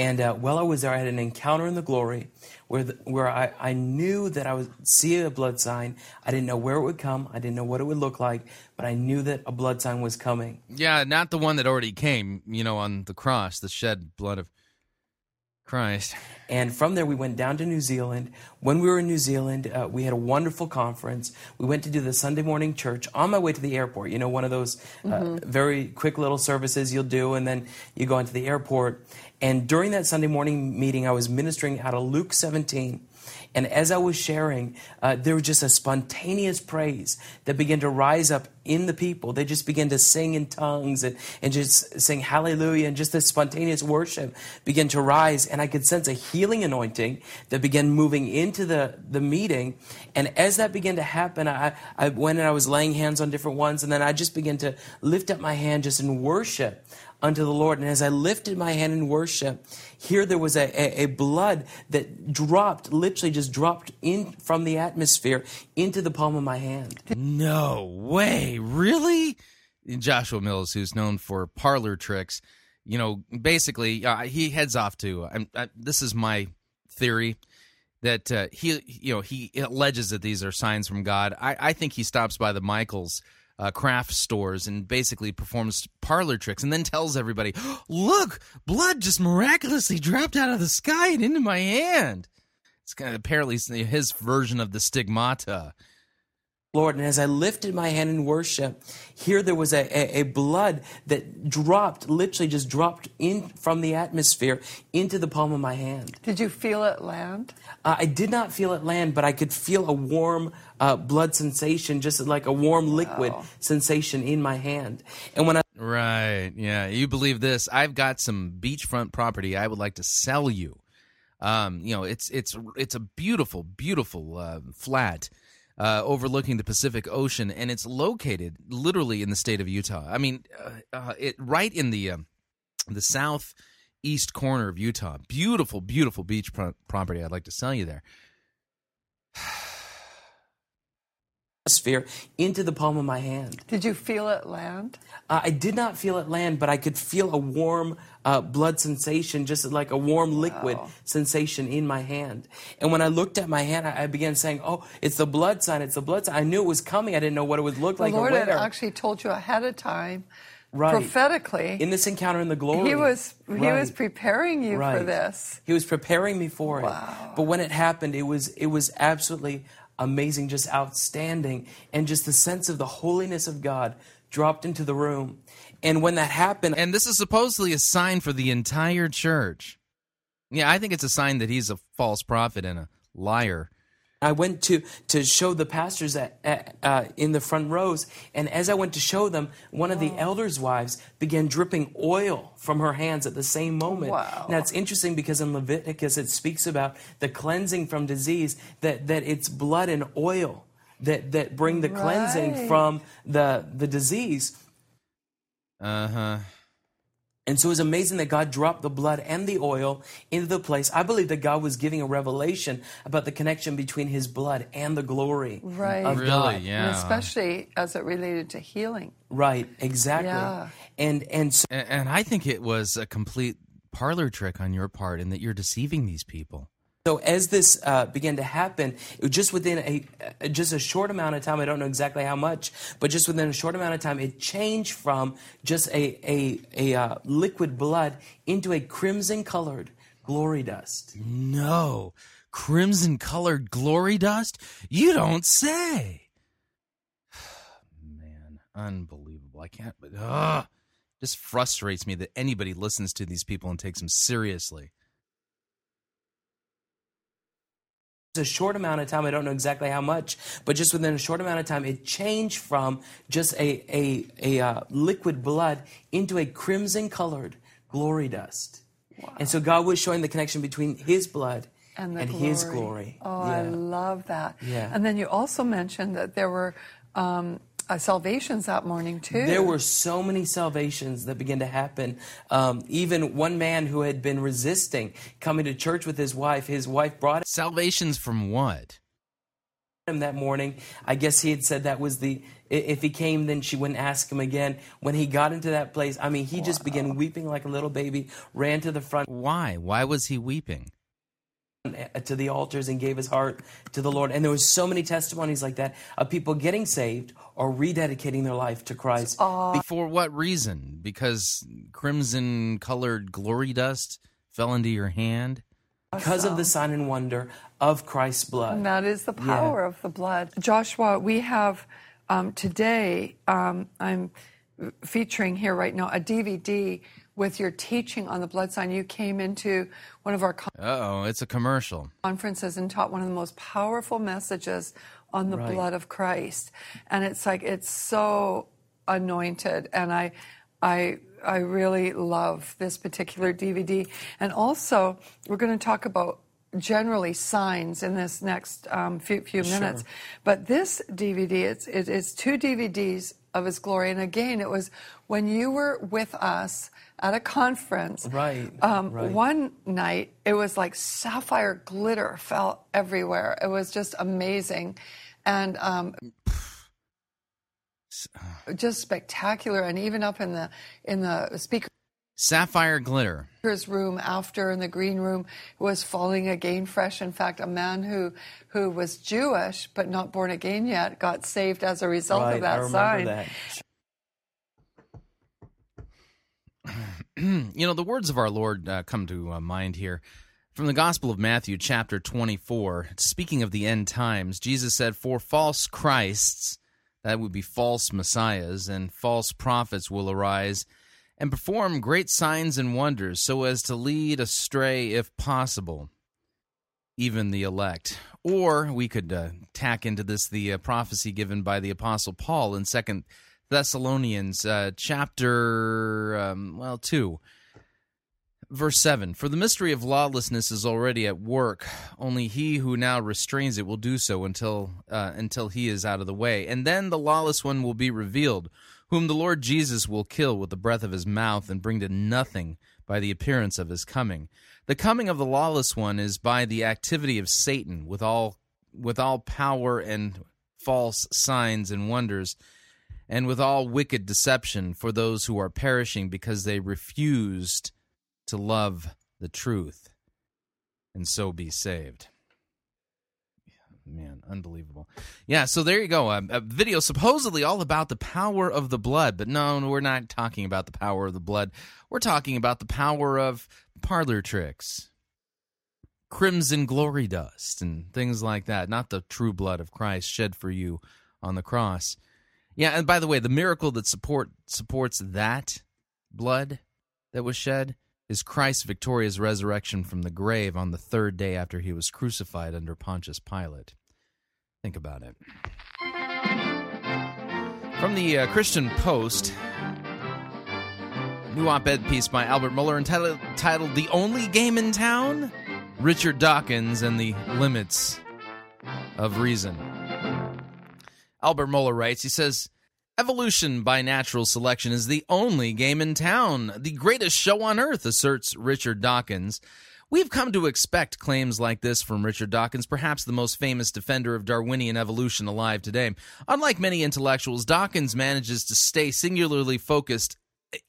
[SPEAKER 10] And uh, while I was there, I had an encounter in the glory where, the, where I, I knew that I would see a blood sign. I didn't know where it would come, I didn't know what it would look like, but I knew that a blood sign was coming.
[SPEAKER 1] Yeah, not the one that already came, you know, on the cross, the shed blood of Christ.
[SPEAKER 10] And from there, we went down to New Zealand. When we were in New Zealand, uh, we had a wonderful conference. We went to do the Sunday morning church on my way to the airport. You know, one of those uh, mm-hmm. very quick little services you'll do, and then you go into the airport. And during that Sunday morning meeting, I was ministering out of Luke 17. And as I was sharing, uh, there was just a spontaneous praise that began to rise up in the people. They just began to sing in tongues and, and just sing hallelujah, and just this spontaneous worship began to rise. And I could sense a healing anointing that began moving into the, the meeting. And as that began to happen, I, I went and I was laying hands on different ones, and then I just began to lift up my hand just in worship unto the Lord. And as I lifted my hand in worship, here there was a, a, a, blood that dropped, literally just dropped in from the atmosphere into the palm of my hand.
[SPEAKER 1] No way. Really? Joshua Mills, who's known for parlor tricks, you know, basically, uh, he heads off to. I, this is my theory that uh, he, you know, he alleges that these are signs from God. I, I think he stops by the Michaels uh, craft stores and basically performs parlor tricks and then tells everybody, "Look, blood just miraculously dropped out of the sky and into my hand." It's kind of apparently his version of the stigmata.
[SPEAKER 10] Lord. And as I lifted my hand in worship, here there was a, a, a, blood that dropped, literally just dropped in from the atmosphere into the palm of my hand.
[SPEAKER 9] Did you feel it land?
[SPEAKER 10] Uh, I did not feel it land, but I could feel a warm uh, blood sensation, just like a warm liquid wow. sensation in my hand. And when I.
[SPEAKER 1] Right. Yeah. You believe this. I've got some beachfront property I would like to sell you. Um, you know, it's it's it's a beautiful, beautiful uh, flat uh, overlooking the Pacific Ocean, and it's located literally in the state of Utah. I mean, uh, uh, it right in the um, the southeast corner of Utah. Beautiful, beautiful beach pro- property. I'd like to sell you there.
[SPEAKER 10] atmosphere into the palm of my hand.
[SPEAKER 9] Did you feel it land?
[SPEAKER 10] Uh, I did not feel it land, but I could feel a warm uh, blood sensation, just like a warm liquid wow. sensation in my hand. And when I looked at my hand, I, I, began saying, "Oh, it's the blood sign! It's the blood sign!" I knew it was coming. I didn't know what it would look
[SPEAKER 9] the
[SPEAKER 10] like.
[SPEAKER 9] The Lord had actually told you ahead of time.
[SPEAKER 10] Right.
[SPEAKER 9] prophetically
[SPEAKER 10] in this encounter in the glory
[SPEAKER 9] he was he
[SPEAKER 10] right.
[SPEAKER 9] was preparing you
[SPEAKER 10] right.
[SPEAKER 9] for this
[SPEAKER 10] he was preparing me for
[SPEAKER 9] wow.
[SPEAKER 10] it but when it happened it was it was absolutely amazing, just outstanding, and just the sense of the holiness of God dropped into the room. And when that happened.
[SPEAKER 1] And this is supposedly a sign for the entire church. Yeah, I think it's a sign that he's a false prophet and a liar.
[SPEAKER 10] I went to, to show the pastors at, at, uh, in the front rows, and as I went to show them, one of the elders' wives began dripping oil from her hands at the same moment.
[SPEAKER 9] Wow.
[SPEAKER 10] Now it's interesting because in Leviticus it speaks about the cleansing from disease, that, that it's blood and oil that, that bring the right. cleansing from the, the disease.
[SPEAKER 1] Uh huh.
[SPEAKER 10] And so it was amazing that God dropped the blood and the oil into the place. I believe that God was giving a revelation about the connection between his blood and the glory
[SPEAKER 9] right.
[SPEAKER 10] of
[SPEAKER 1] really,
[SPEAKER 10] God.
[SPEAKER 1] Yeah.
[SPEAKER 9] And especially as it related to healing.
[SPEAKER 10] Right, exactly.
[SPEAKER 9] Yeah.
[SPEAKER 10] And and so,
[SPEAKER 1] and, and I think it was a complete parlor trick on your part and that you're deceiving these people.
[SPEAKER 10] So as this uh, began to happen, just within a uh, just a short amount of time, I don't know exactly how much, but just within a short amount of time, it changed from just a a, a uh, liquid blood into a crimson colored glory dust.
[SPEAKER 1] No, crimson colored glory dust? You don't say. Man, unbelievable! I can't. Ugh, just frustrates me that anybody listens to these people and takes them seriously.
[SPEAKER 10] A short amount of time, I don't know exactly how much, but just within a short amount of time, it changed from just a, a, a uh, liquid blood into a crimson colored glory dust. Wow. And so God was showing the connection between his blood and, and his glory.
[SPEAKER 9] Oh, yeah. I love that.
[SPEAKER 10] Yeah.
[SPEAKER 9] And then you also mentioned that there were um, uh, salvations that morning too.
[SPEAKER 10] There were so many salvations that began to happen. Um, even one man who had been resisting coming to church with his wife, his wife brought
[SPEAKER 1] salvations from what?
[SPEAKER 10] Him that morning. I guess he had said that was the if he came, then she wouldn't ask him again. When he got into that place, I mean, he wow. just began weeping like a little baby, ran to the front.
[SPEAKER 1] Why? Why was he weeping?
[SPEAKER 10] to the altars and gave his heart to the Lord. And there was so many testimonies like that of people getting saved or rededicating their life to Christ.
[SPEAKER 1] Uh, For what reason? Because crimson colored glory dust fell into your hand?
[SPEAKER 10] Because of the sign and wonder of Christ's blood.
[SPEAKER 9] And that is the power yeah. of the blood. Joshua, we have um, today, um, I'm featuring here right now a DVD with your teaching on the blood sign. You came into one of our
[SPEAKER 1] oh, it's a commercial
[SPEAKER 9] conferences and taught one of the most powerful messages on the right. blood of Christ, and it's like it's so anointed, and I, I. I really love this particular DVD. And also, we're going to talk about generally signs in this next um, few, few minutes. Sure. But this DVD, it's, it, it's two DVDs of His glory. And again, it was when you were with us at a conference.
[SPEAKER 10] Right,
[SPEAKER 9] um,
[SPEAKER 10] right.
[SPEAKER 9] One night, it was like sapphire glitter fell everywhere. It was just amazing, and um, just spectacular. And even up in the in the speaker.
[SPEAKER 1] Sapphire glitter.
[SPEAKER 9] His room after in the green room was falling again fresh. In fact, a man who who was Jewish but not born again yet got saved as a result
[SPEAKER 10] right,
[SPEAKER 9] of that
[SPEAKER 10] I
[SPEAKER 9] sign.
[SPEAKER 10] That.
[SPEAKER 1] you know, the words of our Lord uh, come to uh, mind here. From the Gospel of Matthew, chapter 24, speaking of the end times, Jesus said, For false Christs, that would be false messiahs, and false prophets will arise and perform great signs and wonders so as to lead astray, if possible, even the elect. Or we could uh, tack into this the uh, prophecy given by the Apostle Paul in Second Thessalonians uh, chapter, um, well, 2. Verse 7 For the mystery of lawlessness is already at work. Only he who now restrains it will do so until, uh, until he is out of the way. And then the lawless one will be revealed, whom the Lord Jesus will kill with the breath of his mouth and bring to nothing by the appearance of his coming. The coming of the lawless one is by the activity of Satan with all, with all power and false signs and wonders and with all wicked deception for those who are perishing because they refused to love the truth and so be saved. Man, unbelievable. Yeah, so there you go. A, a, video supposedly all about the power of the blood, but no, we're not talking about the power of the blood. We're talking about the power of parlor tricks, crimson glory dust, and things like that. Not the true blood of Christ shed for you on the cross. Yeah, and by the way, the miracle that support supports that blood that was shed is Christ's victorious resurrection from the grave on the third day after he was crucified under Pontius Pilate. Think about it. From the uh, Christian Post, new op ed piece by Albert Mohler entitled, entitled The Only Game in Town? Richard Dawkins and the Limits of Reason. Albert Mohler writes, he says, Evolution by natural selection is the only game in town, the greatest show on earth, asserts Richard Dawkins. We've come to expect claims like this from Richard Dawkins, perhaps the most famous defender of Darwinian evolution alive today. Unlike many intellectuals, Dawkins manages to stay singularly focused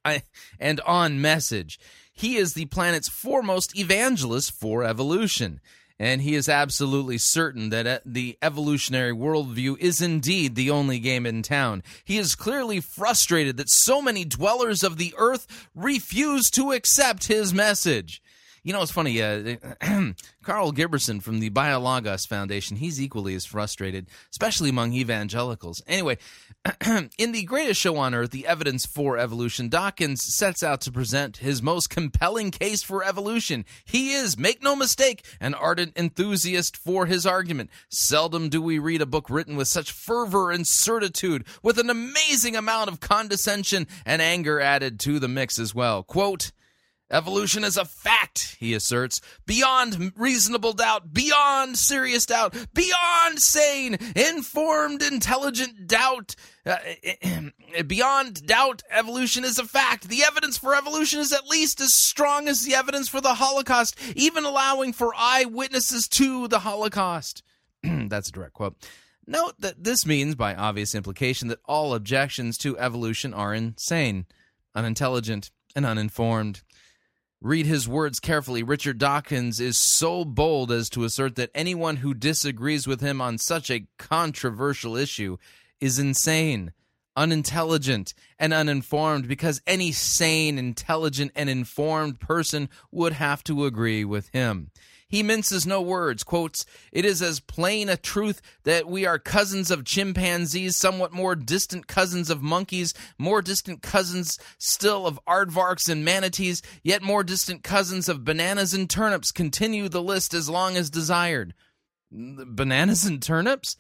[SPEAKER 1] eh, and on message. He is the planet's foremost evangelist for evolution and he is absolutely certain that uh, the evolutionary worldview is indeed the only game in town. He is clearly frustrated that so many dwellers of the earth refuse to accept his message. You know, it's funny. Uh, Karl Giberson from the BioLogos Foundation, he's equally as frustrated, especially among evangelicals. Anyway, in The Greatest Show on Earth, The Evidence for Evolution, Dawkins sets out to present his most compelling case for evolution. He is, make no mistake, an ardent enthusiast for his argument. Seldom do we read a book written with such fervor and certitude, with an amazing amount of condescension and anger added to the mix as well. Quote, Evolution is a fact, he asserts, beyond reasonable doubt, beyond serious doubt, beyond sane, informed, intelligent doubt. Uh, beyond doubt, evolution is a fact. The evidence for evolution is at least as strong as the evidence for the Holocaust, even allowing for eyewitnesses to the Holocaust. That's a direct quote. Note that this means, by obvious implication, that all objections to evolution are insane, unintelligent, and uninformed. Read his words carefully. Richard Dawkins is so bold as to assert that anyone who disagrees with him on such a controversial issue is insane, unintelligent, and uninformed because any sane, intelligent, and informed person would have to agree with him. He minces no words, quotes, It is as plain a truth that we are cousins of chimpanzees, somewhat more distant cousins of monkeys, more distant cousins still of aardvarks and manatees, yet more distant cousins of bananas and turnips. Continue the list as long as desired. Bananas and turnips?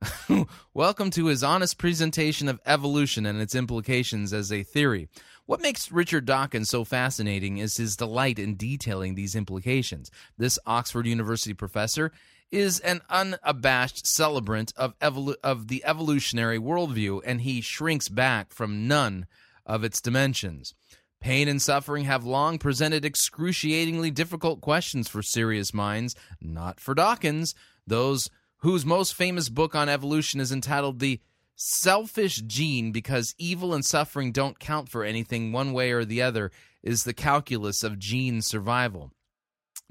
[SPEAKER 1] Welcome to his honest presentation of evolution and its implications as a theory. What makes Richard Dawkins so fascinating is his delight in detailing these implications. This Oxford University professor is an unabashed celebrant of, evolu- of the evolutionary worldview, and he shrinks back from none of its dimensions. Pain and suffering have long presented excruciatingly difficult questions for serious minds, not for Dawkins, those whose most famous book on evolution is entitled The selfish gene because evil and suffering don't count for anything one way or the other is the calculus of gene survival.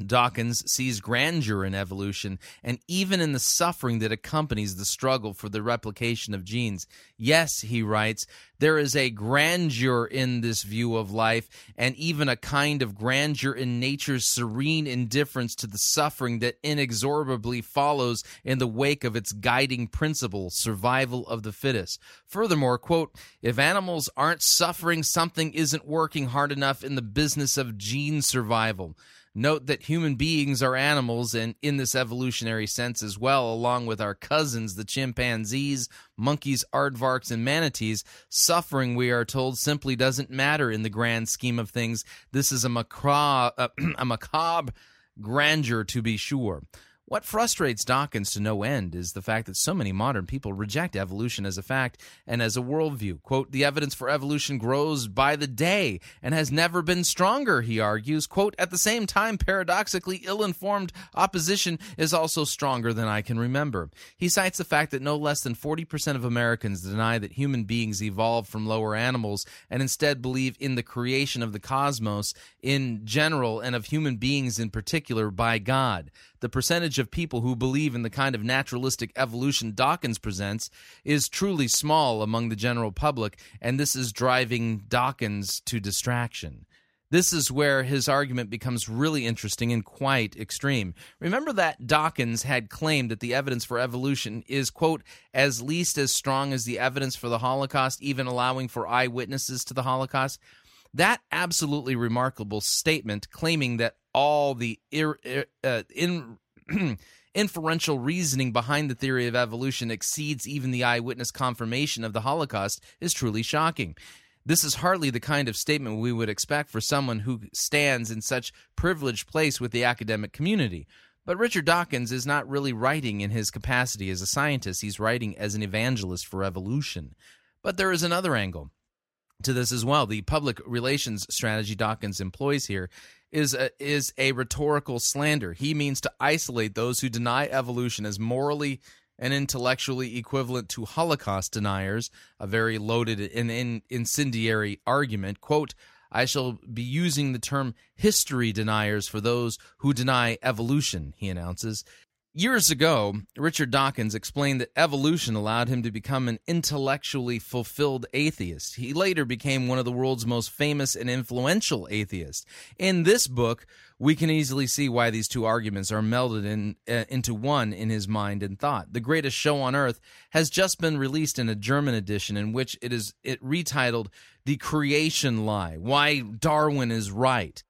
[SPEAKER 1] Dawkins sees grandeur in evolution and even in the suffering that accompanies the struggle for the replication of genes. Yes, he writes, there is a grandeur in this view of life and even a kind of grandeur in nature's serene indifference to the suffering that inexorably follows in the wake of its guiding principle, survival of the fittest. Furthermore, quote, if animals aren't suffering, something isn't working hard enough in the business of gene survival. Note that human beings are animals, and in this evolutionary sense as well, along with our cousins, the chimpanzees, monkeys, aardvarks, and manatees, suffering, we are told, simply doesn't matter in the grand scheme of things. This is a macabre, uh, a macabre grandeur, to be sure. What frustrates Dawkins to no end is the fact that so many modern people reject evolution as a fact and as a worldview. Quote, the evidence for evolution grows by the day and has never been stronger, he argues. Quote, at the same time, paradoxically, ill informed opposition is also stronger than I can remember. He cites the fact that no less than 40% of Americans deny that human beings evolved from lower animals and instead believe in the creation of the cosmos in general and of human beings in particular by God the percentage of people who believe in the kind of naturalistic evolution Dawkins presents is truly small among the general public, and this is driving Dawkins to distraction. This is where his argument becomes really interesting and quite extreme. Remember that Dawkins had claimed that the evidence for evolution is, quote, as least as strong as the evidence for the Holocaust, even allowing for eyewitnesses to the Holocaust? That absolutely remarkable statement claiming that all the ir, uh, in, inferential reasoning behind the theory of evolution exceeds even the eyewitness confirmation of the Holocaust is truly shocking. This is hardly the kind of statement we would expect for someone who stands in such privileged place with the academic community. But Richard Dawkins is not really writing in his capacity as a scientist, he's writing as an evangelist for evolution. But there is another angle to this as well. The public relations strategy Dawkins employs here is a, is a rhetorical slander. He means to isolate those who deny evolution as morally and intellectually equivalent to Holocaust deniers, a very loaded and in, incendiary argument. Quote, I shall be using the term history deniers for those who deny evolution, he announces. Years ago, Richard Dawkins explained that evolution allowed him to become an intellectually fulfilled atheist. He later became one of the world's most famous and influential atheists. In this book, we can easily see why these two arguments are melded in, uh, into one in his mind and thought. The Greatest Show on Earth has just been released in a German edition in which it is it retitled The Creation Lie: Why Darwin is Right.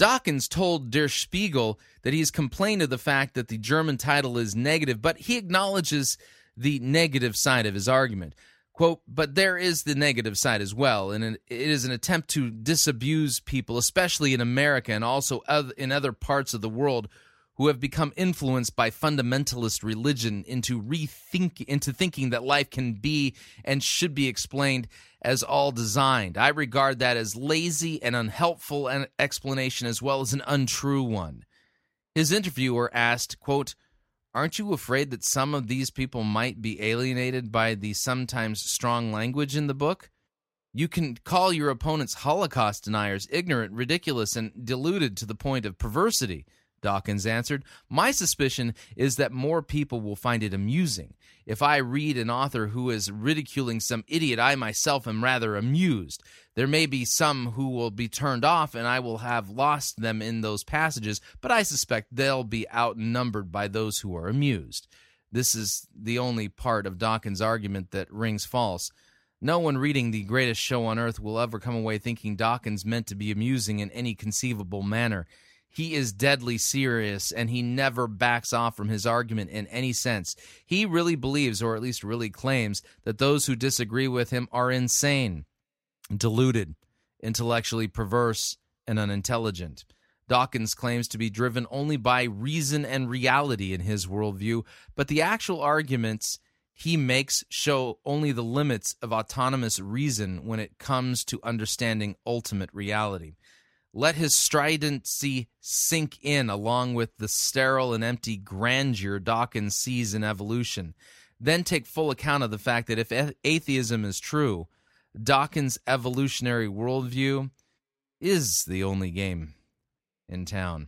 [SPEAKER 1] Dawkins told Der Spiegel that he has complained of the fact that the German title is negative, but he acknowledges the negative side of his argument. Quote, but there is the negative side as well, and it is an attempt to disabuse people, especially in America and also in other parts of the world, who have become influenced by fundamentalist religion into rethink into thinking that life can be and should be explained as all designed. I regard that as lazy and unhelpful an explanation as well as an untrue one. His interviewer asked, quote, Aren't you afraid that some of these people might be alienated by the sometimes strong language in the book? You can call your opponents Holocaust deniers, ignorant, ridiculous, and deluded to the point of perversity. Dawkins answered, My suspicion is that more people will find it amusing. If I read an author who is ridiculing some idiot, I myself am rather amused. There may be some who will be turned off, and I will have lost them in those passages, but I suspect they'll be outnumbered by those who are amused. This is the only part of Dawkins' argument that rings false. No one reading The Greatest Show on Earth will ever come away thinking Dawkins meant to be amusing in any conceivable manner. He is deadly serious and he never backs off from his argument in any sense. He really believes, or at least really claims, that those who disagree with him are insane, deluded, intellectually perverse, and unintelligent. Dawkins claims to be driven only by reason and reality in his worldview, but the actual arguments he makes show only the limits of autonomous reason when it comes to understanding ultimate reality. Let his stridency sink in along with the sterile and empty grandeur Dawkins sees in evolution. Then take full account of the fact that if atheism is true, Dawkins' evolutionary worldview is the only game in town.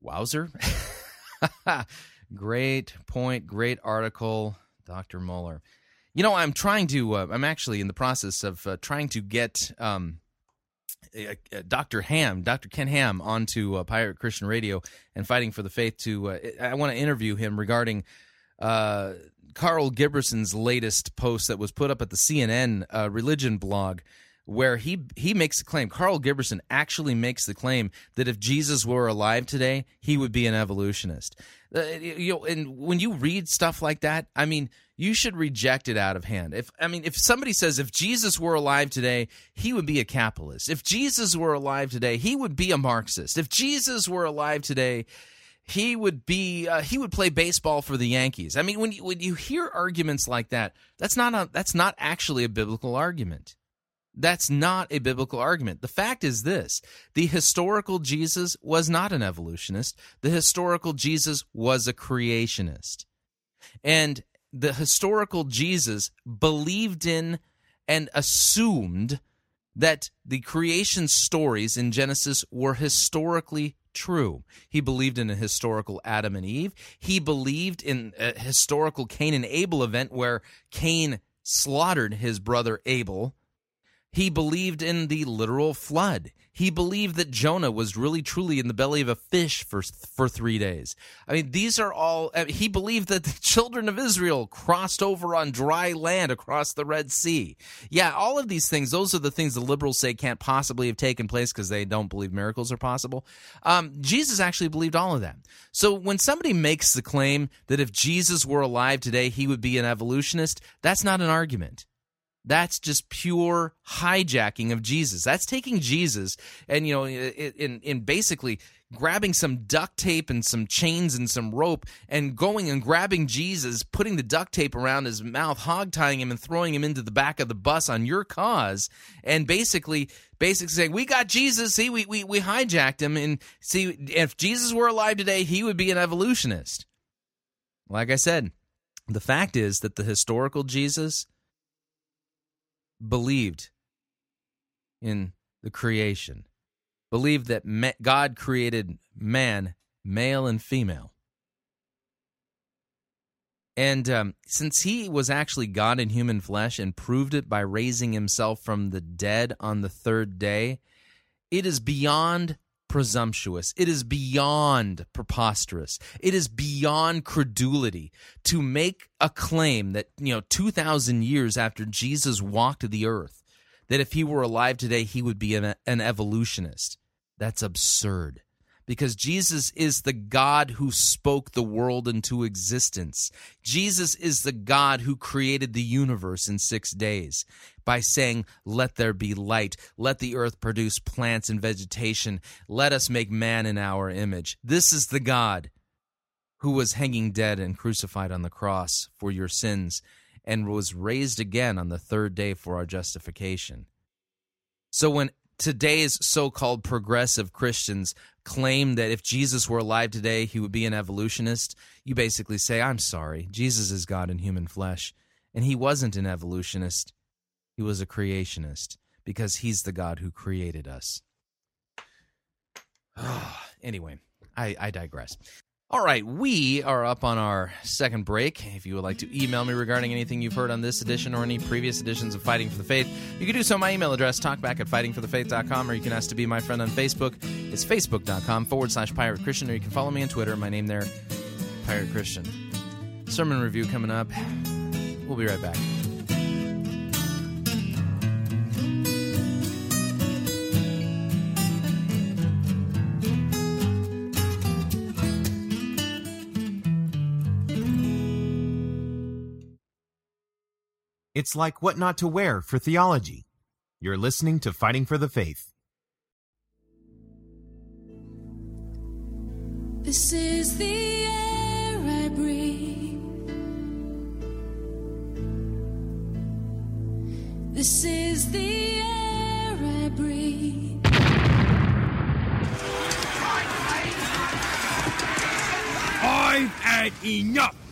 [SPEAKER 1] Wowzer. great point. Great article, Dr. Mohler. You know, I'm trying to, uh, I'm actually in the process of uh, trying to get um, uh, uh Dr. Ham, Dr. Ken Ham, onto uh, Pirate Christian Radio and Fighting for the Faith. To uh, I want to interview him regarding Karl Giberson's latest post that was put up at the CNN religion blog where he he makes a claim. Carl Giberson actually makes the claim that if Jesus were alive today, he would be an evolutionist. You know, and when you read stuff like that, I mean, you should reject it out of hand. If I mean, if somebody says if Jesus were alive today, he would be a capitalist. If Jesus were alive today, he would be a Marxist. If Jesus were alive today, he would be uh, he would play baseball for the Yankees. I mean, when you, when you hear arguments like that, that's not a, that's not actually a biblical argument. That's not a biblical argument. The fact is this the historical Jesus was not an evolutionist, the historical Jesus was a creationist. And the historical Jesus believed in and assumed that the creation stories in Genesis were historically true. He believed in a historical Adam and Eve. He believed in a historical Cain and Abel event where Cain slaughtered his brother Abel he believed in the literal flood. He believed that Jonah was really truly in the belly of a fish for for 3 days. I mean, these are all he believed that the children of Israel crossed over on dry land across the Red Sea. Yeah, all of these things, those are the things the liberals say can't possibly have taken place because they don't believe miracles are possible. Um, Jesus actually believed all of that. So when somebody makes the claim that if Jesus were alive today, he would be an evolutionist, that's not an argument. That's just pure hijacking of Jesus. That's taking Jesus and you know in in basically grabbing some duct tape and some chains and some rope and going and grabbing Jesus, putting the duct tape around his mouth, hog tying him and throwing him into the back of the bus on your cause and basically basically saying, We got Jesus, see we we, we hijacked him and see if Jesus were alive today, he would be an evolutionist. Like I said, the fact is that the historical Jesus believed in the creation, believed that God created man, male and female. And um, since he was actually God in human flesh and proved it by raising himself from the dead on the third day, it is beyond presumptuous. It is beyond preposterous. It is beyond credulity to make a claim that, you know, 2,000 years after Jesus walked the earth, that if he were alive today, he would be an, an evolutionist. That's absurd because Jesus is the God who spoke the world into existence. Jesus is the God who created the universe in six days by saying, Let there be light, let the earth produce plants and vegetation, let us make man in our image. This is the God who was hanging dead and crucified on the cross for your sins and was raised again on the third day for our justification. So when today's so called progressive Christians claim that if Jesus were alive today, he would be an evolutionist, you basically say, I'm sorry, Jesus is God in human flesh. And he wasn't an evolutionist, he was a creationist because he's the God who created us. anyway, I, I digress. All right, we are up on our second break. If you would like to email me regarding anything you've heard on this edition or any previous editions of Fighting for the Faith, you can do so. My email address, talkback at fightingforthefaith.com, or you can ask to be my friend on Facebook. It's facebook.com forward slash pirate Christian, or you can follow me on Twitter. My name there, Pirate Christian. Sermon review coming up. We'll be right back.
[SPEAKER 11] It's like what not to wear for theology. You're listening to Fighting for the Faith.
[SPEAKER 12] This is the air I breathe. This is the air I breathe.
[SPEAKER 5] I've had enough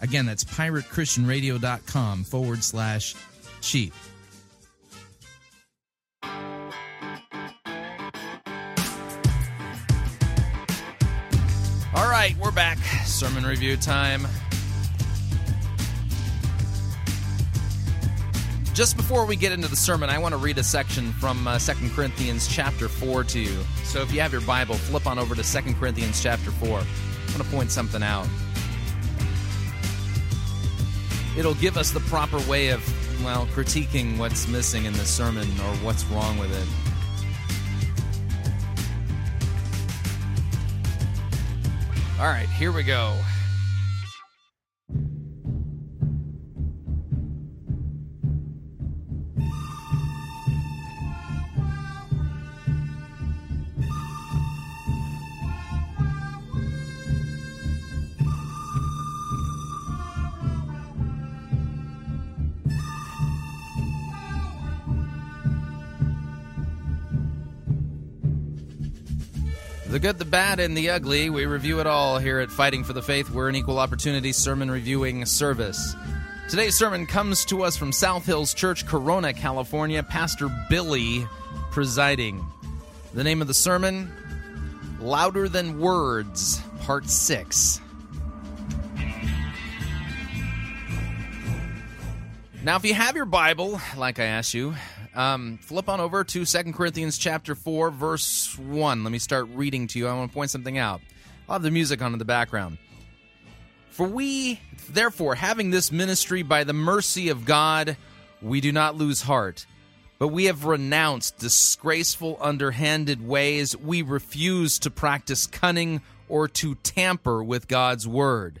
[SPEAKER 8] Again, that's piratechristianradio.com forward slash cheap.
[SPEAKER 1] All right, we're back. Sermon review time. Just before we get into the sermon, I want to read a section from uh, 2 Corinthians chapter 4 to you. So if you have your Bible, flip on over to 2 Corinthians chapter 4. I want to point something out. It'll give us the proper way of, well, critiquing what's missing in the sermon or what's wrong with it. All right, here we go. The good, the bad, and the ugly. We review it all here at Fighting for the Faith. We're an equal opportunity sermon reviewing service. Today's sermon comes to us from South Hills Church, Corona, California. Pastor Billy presiding. The name of the sermon Louder Than Words, Part 6. Now, if you have your Bible, like I asked you, um, flip on over to 2 Corinthians chapter 4, verse 1. Let me start reading to you. I want to point something out. I'll have the music on in the background. For we, therefore, having this ministry by the mercy of God, we do not lose heart. But we have renounced disgraceful, underhanded ways. We refuse to practice cunning or to tamper with God's word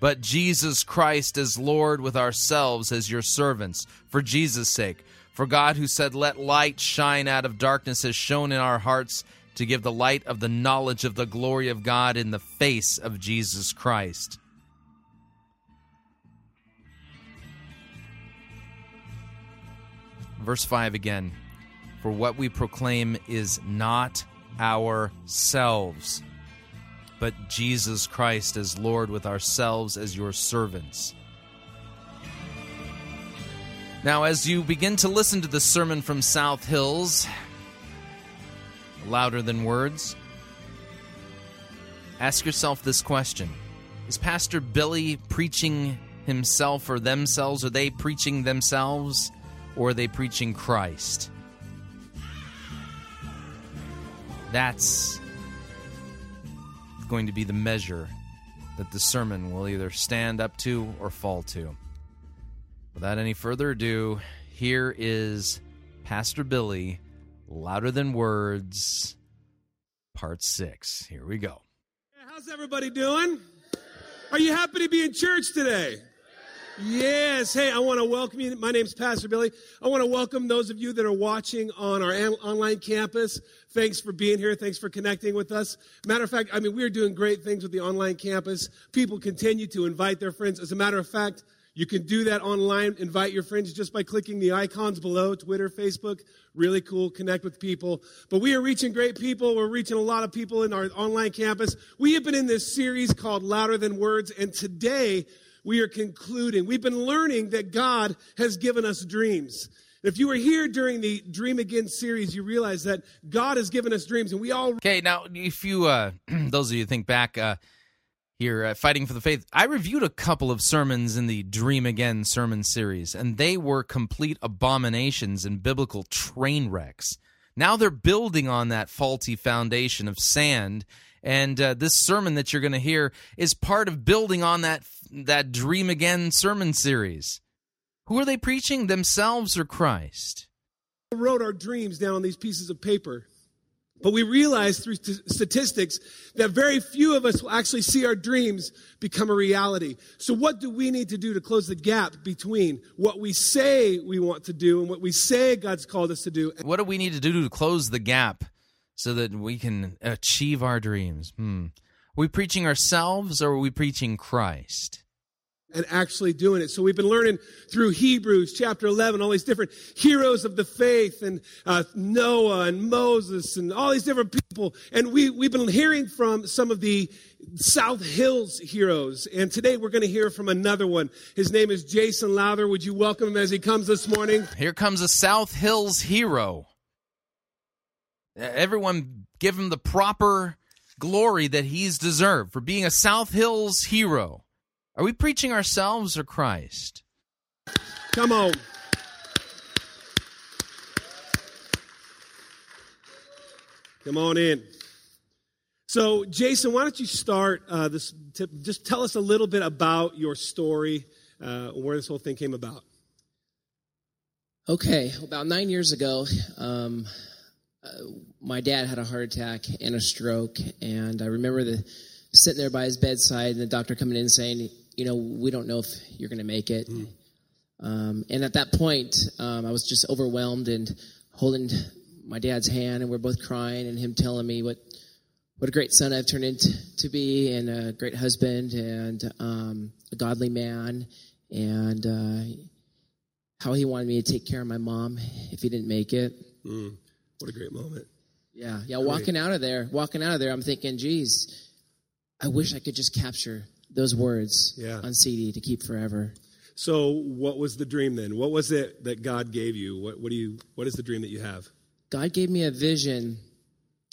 [SPEAKER 1] but Jesus Christ as Lord with ourselves as your servants, for Jesus' sake. For God, who said, Let light shine out of darkness, has shone in our hearts to give the light of the knowledge of the glory of God in the face of Jesus Christ. Verse 5 again. For what we proclaim is not ourselves but Jesus Christ as Lord with ourselves as your servants. Now, as you begin to listen to the sermon from South Hills, louder than words, ask yourself this question Is Pastor Billy preaching himself or themselves? Are they preaching themselves or are they preaching Christ? That's going to be the measure that the sermon will either stand up to or fall to. Without any further ado, here is Pastor Billy, Louder Than Words, Part 6. Here we go.
[SPEAKER 13] How's everybody doing? Are you happy to be in church today? Yes. Hey, I want to welcome you. My name's Pastor Billy. I want to welcome those of you that are watching on our online campus. Thanks for being here. Thanks for connecting with us. Matter of fact, I mean, we're doing great things with the online campus. People continue to invite their friends. As a matter of fact, you can do that online. Invite your friends just by clicking the icons below Twitter, Facebook. Really cool. Connect with people. But we are reaching great people. We're reaching a lot of people in our online campus. We have been in this series called Louder Than Words, and today, we are concluding. We've been learning that God has given us dreams. If you were here during the Dream Again series, you realize that God has given us dreams, and we all.
[SPEAKER 1] Okay, now if you, uh, those of you think back uh, here, uh, fighting for the faith, I reviewed a couple of sermons in the Dream Again sermon series, and they were complete abominations and biblical train wrecks. Now they're building on that faulty foundation of sand and uh, this sermon that you're going to hear is part of building on that that Dream Again sermon series. Who are they preaching, themselves or Christ?
[SPEAKER 13] We wrote our dreams down on these pieces of paper. But we realize through statistics that very few of us will actually see our dreams become a reality. So, what do we need to do to close the gap between what we say we want to do and what we say God's called us to do?
[SPEAKER 1] What do we need to do to close the gap so that we can achieve our dreams. Hmm. Are we preaching ourselves or are we preaching Christ?
[SPEAKER 13] And actually doing it. So we've been learning through Hebrews chapter 11, all these different heroes of the faith and uh, Noah and Moses and all these different people. And we, we've been hearing from some of the South Hills heroes. And today we're going to hear from another one. His name is Jason Lowther. Would you welcome him as he comes this morning?
[SPEAKER 1] Here comes a South Hills hero. Everyone give him the proper glory that he's deserved for being a South Hills hero. Are we preaching ourselves or Christ?
[SPEAKER 13] Come on. Come on in. So, Jason, why don't you start uh, this? just tell us a little bit about your story, uh, where this whole thing came about.
[SPEAKER 14] Okay, about nine years ago, um, uh, my dad had a heart attack and a stroke, and I remember the sitting there by his bedside and the doctor coming in saying, "You know, we don't know if you're going to make it." Mm. Um, and at that point, um, I was just overwhelmed and holding my dad's hand, and we're both crying, and him telling me what what a great son I've turned into to be, and a great husband, and um, a godly man, and uh, how he wanted me to take care of my mom if he didn't make it.
[SPEAKER 13] Mm. What a great moment.
[SPEAKER 14] Yeah, yeah. Great. Walking out of there, walking out of there, I'm thinking, geez, I wish I could just capture those words yeah. on CD to keep forever.
[SPEAKER 13] So, what was the dream then? What was it that God gave you? What, what do you? What is the dream that you have?
[SPEAKER 14] God gave me a vision.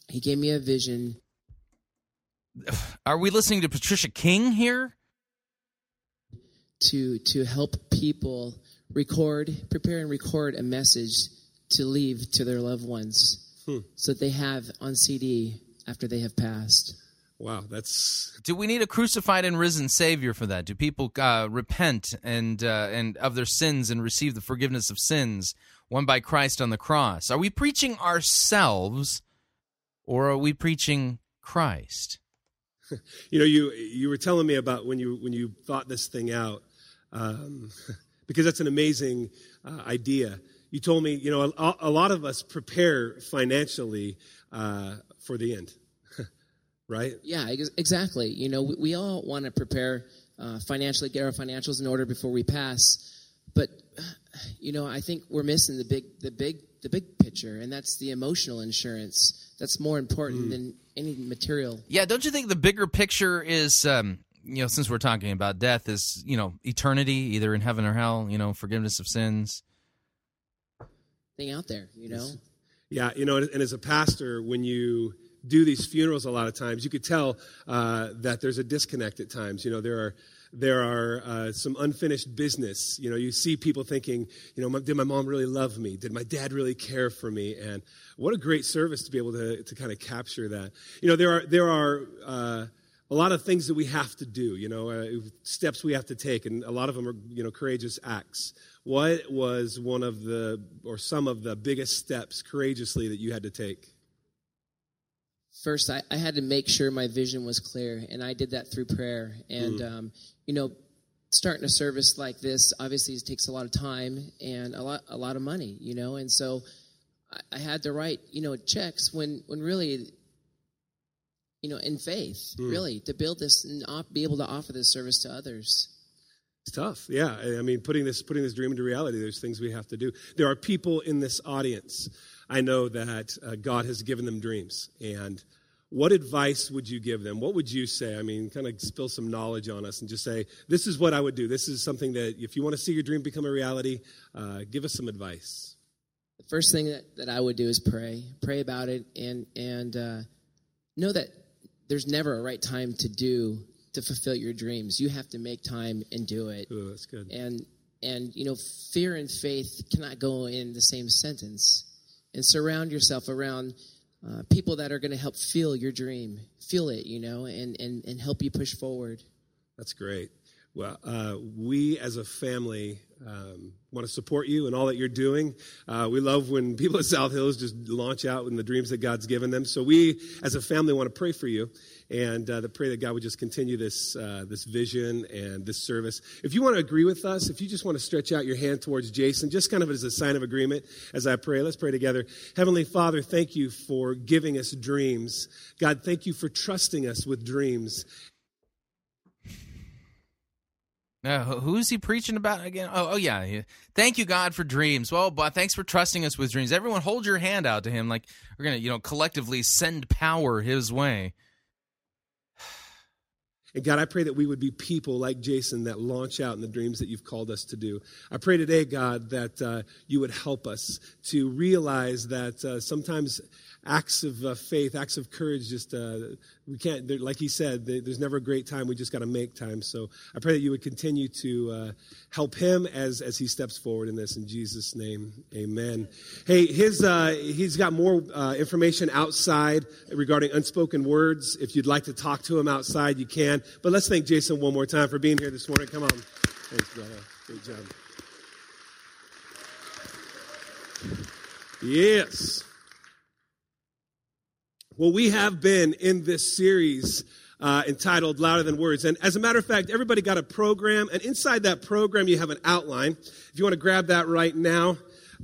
[SPEAKER 14] He gave me a vision.
[SPEAKER 1] Are we listening to Patricia King here?
[SPEAKER 14] To to help people record, prepare and record a message to leave to their loved ones hmm. so that they have on CD after they have passed.
[SPEAKER 13] Wow, that's.
[SPEAKER 1] Do we need a crucified and risen Savior for that? Do people uh, repent and uh, and of their sins and receive the forgiveness of sins won by Christ on the cross? Are we preaching ourselves, or are we preaching Christ?
[SPEAKER 13] you know, you you were telling me about when you when you thought this thing out, um, because that's an amazing uh, idea you told me, you know, a, a lot of us prepare financially uh, for the end, right?
[SPEAKER 14] Yeah, ex- exactly. You know, we, we all want to prepare uh, financially, get our financials in order before we pass, but you know, I think we're missing the big, the big, the big picture, and that's the emotional insurance. That's more important mm. than any material.
[SPEAKER 1] Yeah, don't you think the bigger picture is? Um, you know, since we're talking about death, is you know eternity, either in heaven or hell. You know, forgiveness of sins
[SPEAKER 14] thing out there, you know?
[SPEAKER 13] Yeah, you know, and as a pastor, when you do these funerals a lot of times, you could tell uh, that there's a disconnect at times. You know, there are there are uh, some unfinished business. You know, you see people thinking, you know, did my mom really love me? Did my dad really care for me? And what a great service to be able to to kind of capture that. You know, there are there are. Uh, a lot of things that we have to do, you know, uh, steps we have to take, and a lot of them are, you know, courageous acts. What was one of the, or some of the biggest steps courageously that you had to take?
[SPEAKER 14] First, I, I had to make sure my vision was clear, and I did that through prayer. And, mm. um, you know, starting a service like this obviously takes a lot of time and a lot a lot of money, you know, and so I, I had to write, you know, checks when when really you know, in faith,
[SPEAKER 13] Mm.
[SPEAKER 14] really, to build this and op- be able to offer this service to others.
[SPEAKER 13] It's tough. Yeah. I mean, putting this putting this dream into reality, there's things we have to do. There are people in this audience. I know that uh, God has given them dreams. And what advice would you give them? What would you say? I mean, kind of spill some knowledge on us and just say, this is what I would do. This is something that if you want to see your dream become a reality, uh, give us some advice.
[SPEAKER 14] The first thing that, that I would do is pray, pray about it, and and uh, know that there's never a right time to do to fulfill your dreams. You have to make time and do it.
[SPEAKER 13] Oh, that's good.
[SPEAKER 14] And and you know, fear and faith cannot go in the same sentence. And surround yourself around uh, people that are going to help feel your dream, feel it, you know, and and and help you push forward.
[SPEAKER 13] That's great. Well, uh, we as a family um, want to support you and all that you're doing. Uh, we love when people at South Hills just launch out in the dreams that God's given them. So we, as a family, want to pray for you and uh, pray that God would just continue this uh, this vision and this service. If you want to agree with us, if you just want to stretch out your hand towards Jason, just kind of as a sign of agreement, as I pray, let's pray together. Heavenly Father, thank you for giving us dreams. God, thank you for trusting us with dreams.
[SPEAKER 1] Who- who's he preaching about again? Oh, oh yeah. yeah. Thank you, God, for dreams. Well, but thanks for trusting us with dreams. Everyone, hold your hand out to him, like we're gonna, you know, collectively send power his way.
[SPEAKER 13] And God, I pray that we would be people like Jason that launch out in the dreams that you've called us to do. I pray today, God, that uh, you would help us to realize that uh, sometimes acts of uh, faith, acts of courage, just uh, we can't. Like he said, there- there's never a great time. We just got to make time. So I pray that you would continue to uh, help him as as he steps forward in this. In Jesus' name, Amen. Hey, his uh, he's got more uh, information outside regarding unspoken words. If you'd like to talk to him outside, you can. But let's thank Jason one more time for being here this morning. Come on, thanks, brother. Great job. Yes. Well, we have been in this series uh, entitled Louder Than Words. And as a matter of fact, everybody got a program, and inside that program, you have an outline. If you want to grab that right now.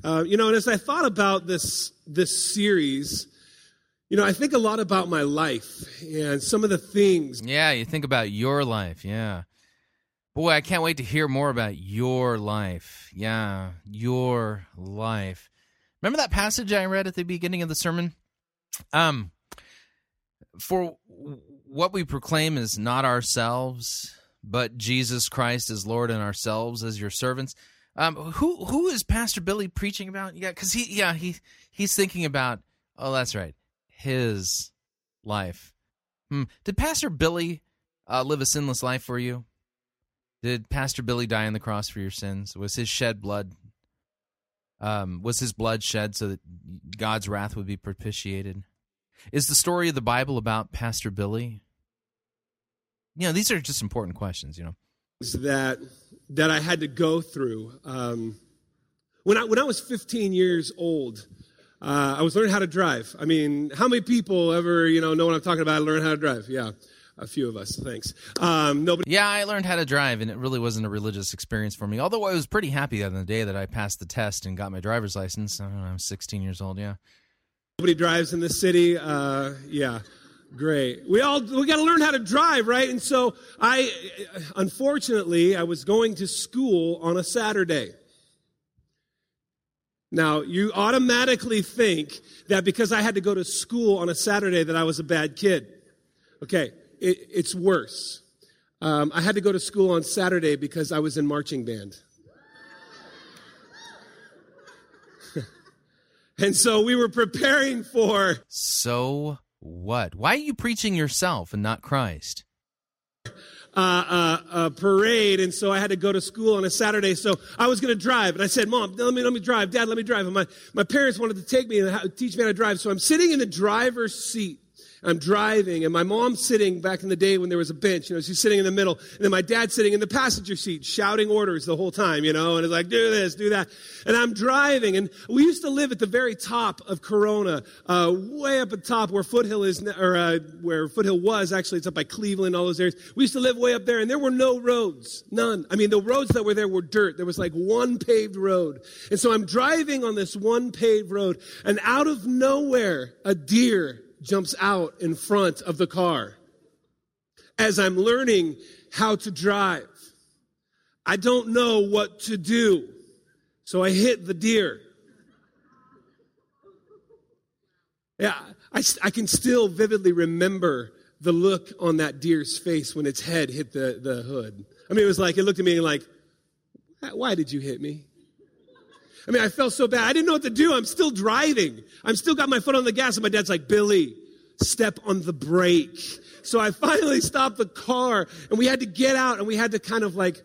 [SPEAKER 13] Uh, you know, and as I thought about this, this series, you know, I think a lot about my life and some of the things.
[SPEAKER 1] Yeah, you think about your life. Yeah. Boy, I can't wait to hear more about your life. Yeah, your life. Remember that passage I read at the beginning of the sermon? Um, for what we proclaim is not ourselves, but Jesus Christ as Lord and ourselves as your servants. Um, who who is Pastor Billy preaching about? Yeah, because he yeah he he's thinking about. Oh, that's right, his life. Hmm. Did Pastor Billy uh, live a sinless life for you? Did Pastor Billy die on the cross for your sins? Was his shed blood? Um, was his blood shed so that God's wrath would be propitiated? Is the story of the Bible about Pastor Billy? You know, these are just important questions. You know,
[SPEAKER 13] that that I had to go through. Um, when I when I was 15 years old, uh, I was learning how to drive. I mean, how many people ever you know know what I'm talking about? Learn how to drive? Yeah, a few of us. Thanks. Um, nobody.
[SPEAKER 1] Yeah, I learned how to drive, and it really wasn't a religious experience for me. Although I was pretty happy on the day that I passed the test and got my driver's license. I, don't know, I was 16 years old. Yeah.
[SPEAKER 13] Nobody drives in the city. Uh, yeah, great. We all we got to learn how to drive, right? And so I, unfortunately, I was going to school on a Saturday. Now you automatically think that because I had to go to school on a Saturday that I was a bad kid. Okay, it, it's worse. Um, I had to go to school on Saturday because I was in marching band. And so we were preparing for.
[SPEAKER 1] So what? Why are you preaching yourself and not Christ?
[SPEAKER 13] Uh, uh, a parade, and so I had to go to school on a Saturday. So I was going to drive, and I said, "Mom, let me let me drive. Dad, let me drive." And my my parents wanted to take me and teach me how to drive. So I'm sitting in the driver's seat, I'm driving, and my mom's sitting back in the day when there was a bench. You know, she's sitting in the middle, and then my dad's sitting in the passenger seat, shouting orders the whole time. You know, and it's like, do this, do that. And I'm driving, and we used to live at the very top of Corona, uh, way up at the top where Foothill is, or uh, where Foothill was. Actually, it's up by Cleveland, all those areas. We used to live way up there, and there were no roads, none. I mean, the roads that were there were dirt. There was like one paved road, and so I'm driving on this one paved road, and out of nowhere, a deer jumps out in front of the car as I'm learning how to drive. I don't know what to do, so I hit the deer. Yeah, I, I can still vividly remember the look on that deer's face when its head hit the, the hood. I mean, it was like, it looked at me like, why did you hit me? I mean, I felt so bad. I didn't know what to do. I'm still driving. I'm still got my foot on the gas, and my dad's like, Billy, step on the brake. So I finally stopped the car, and we had to get out, and we had to kind of like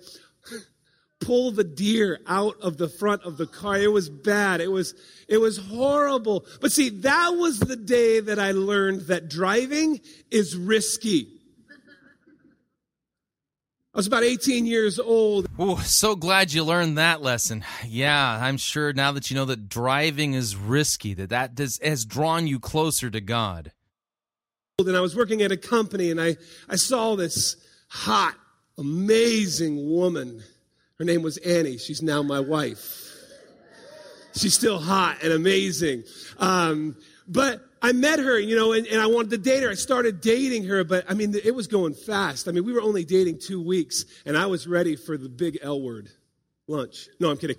[SPEAKER 13] pull the deer out of the front of the car. It was bad. It was, it was horrible. But see, that was the day that I learned that driving is risky. I was about 18 years old.
[SPEAKER 1] Oh, so glad you learned that lesson. Yeah, I'm sure now that you know that driving is risky, that that does, has drawn you closer to God.
[SPEAKER 13] And I was working at a company and I, I saw this hot, amazing woman. Her name was Annie. She's now my wife. She's still hot and amazing. Um, but I met her, you know, and, and I wanted to date her. I started dating her, but I mean, it was going fast. I mean, we were only dating two weeks, and I was ready for the big L word lunch. No, I'm kidding.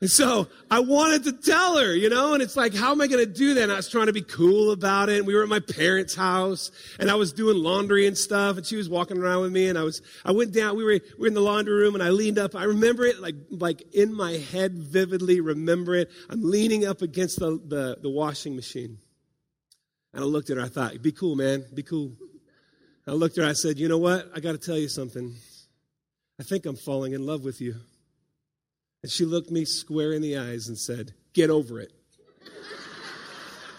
[SPEAKER 13] And so I wanted to tell her, you know, and it's like, how am I going to do that? And I was trying to be cool about it. And we were at my parents' house and I was doing laundry and stuff and she was walking around with me and I was, I went down, we were, we were in the laundry room and I leaned up. I remember it like, like in my head vividly, remember it. I'm leaning up against the, the, the washing machine. And I looked at her. I thought, be cool, man. Be cool. I looked at her. I said, you know what? I got to tell you something. I think I'm falling in love with you. And she looked me square in the eyes and said, Get over it.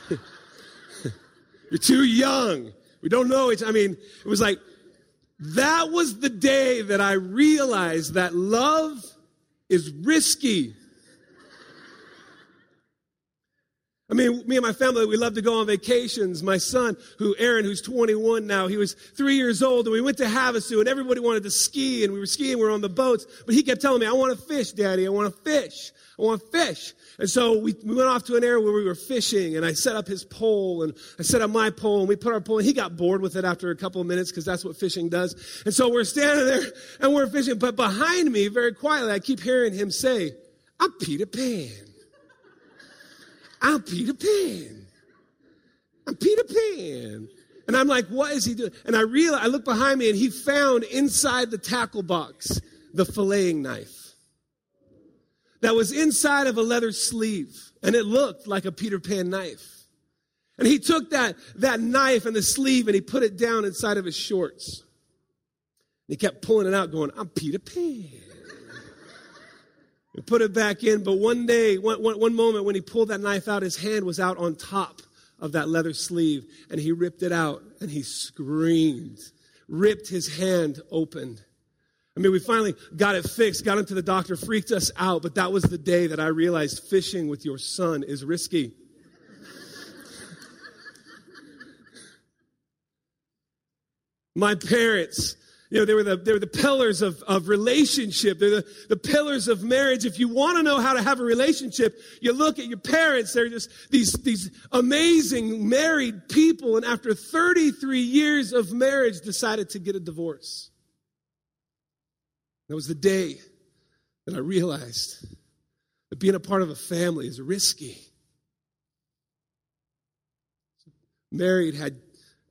[SPEAKER 13] You're too young. We don't know it. I mean, it was like, that was the day that I realized that love is risky. I mean, me and my family, we love to go on vacations. My son, who Aaron, who's 21 now, he was three years old, and we went to Havasu, and everybody wanted to ski, and we were skiing, we were on the boats, but he kept telling me, I want to fish, Daddy, I want to fish, I want to fish. And so we, we went off to an area where we were fishing, and I set up his pole, and I set up my pole, and we put our pole, and he got bored with it after a couple of minutes, because that's what fishing does. And so we're standing there, and we're fishing, but behind me, very quietly, I keep hearing him say, I'm Peter Pan. I'm Peter Pan. I'm Peter Pan. And I'm like, what is he doing? And I realize, I look behind me and he found inside the tackle box the filleting knife that was inside of a leather sleeve. And it looked like a Peter Pan knife. And he took that, that knife and the sleeve and he put it down inside of his shorts. And he kept pulling it out, going, I'm Peter Pan. We put it back in, but one day, one, one, one moment when he pulled that knife out, his hand was out on top of that leather sleeve, and he ripped it out, and he screamed, ripped his hand open. I mean, we finally got it fixed, got him to the doctor, freaked us out, but that was the day that I realized fishing with your son is risky. My parents you know, they were the, they were the pillars of, of relationship. They're the, the pillars of marriage. If you want to know how to have a relationship, you look at your parents. They're just these, these amazing married people. And after 33 years of marriage, decided to get a divorce. That was the day that I realized that being a part of a family is risky. Married, had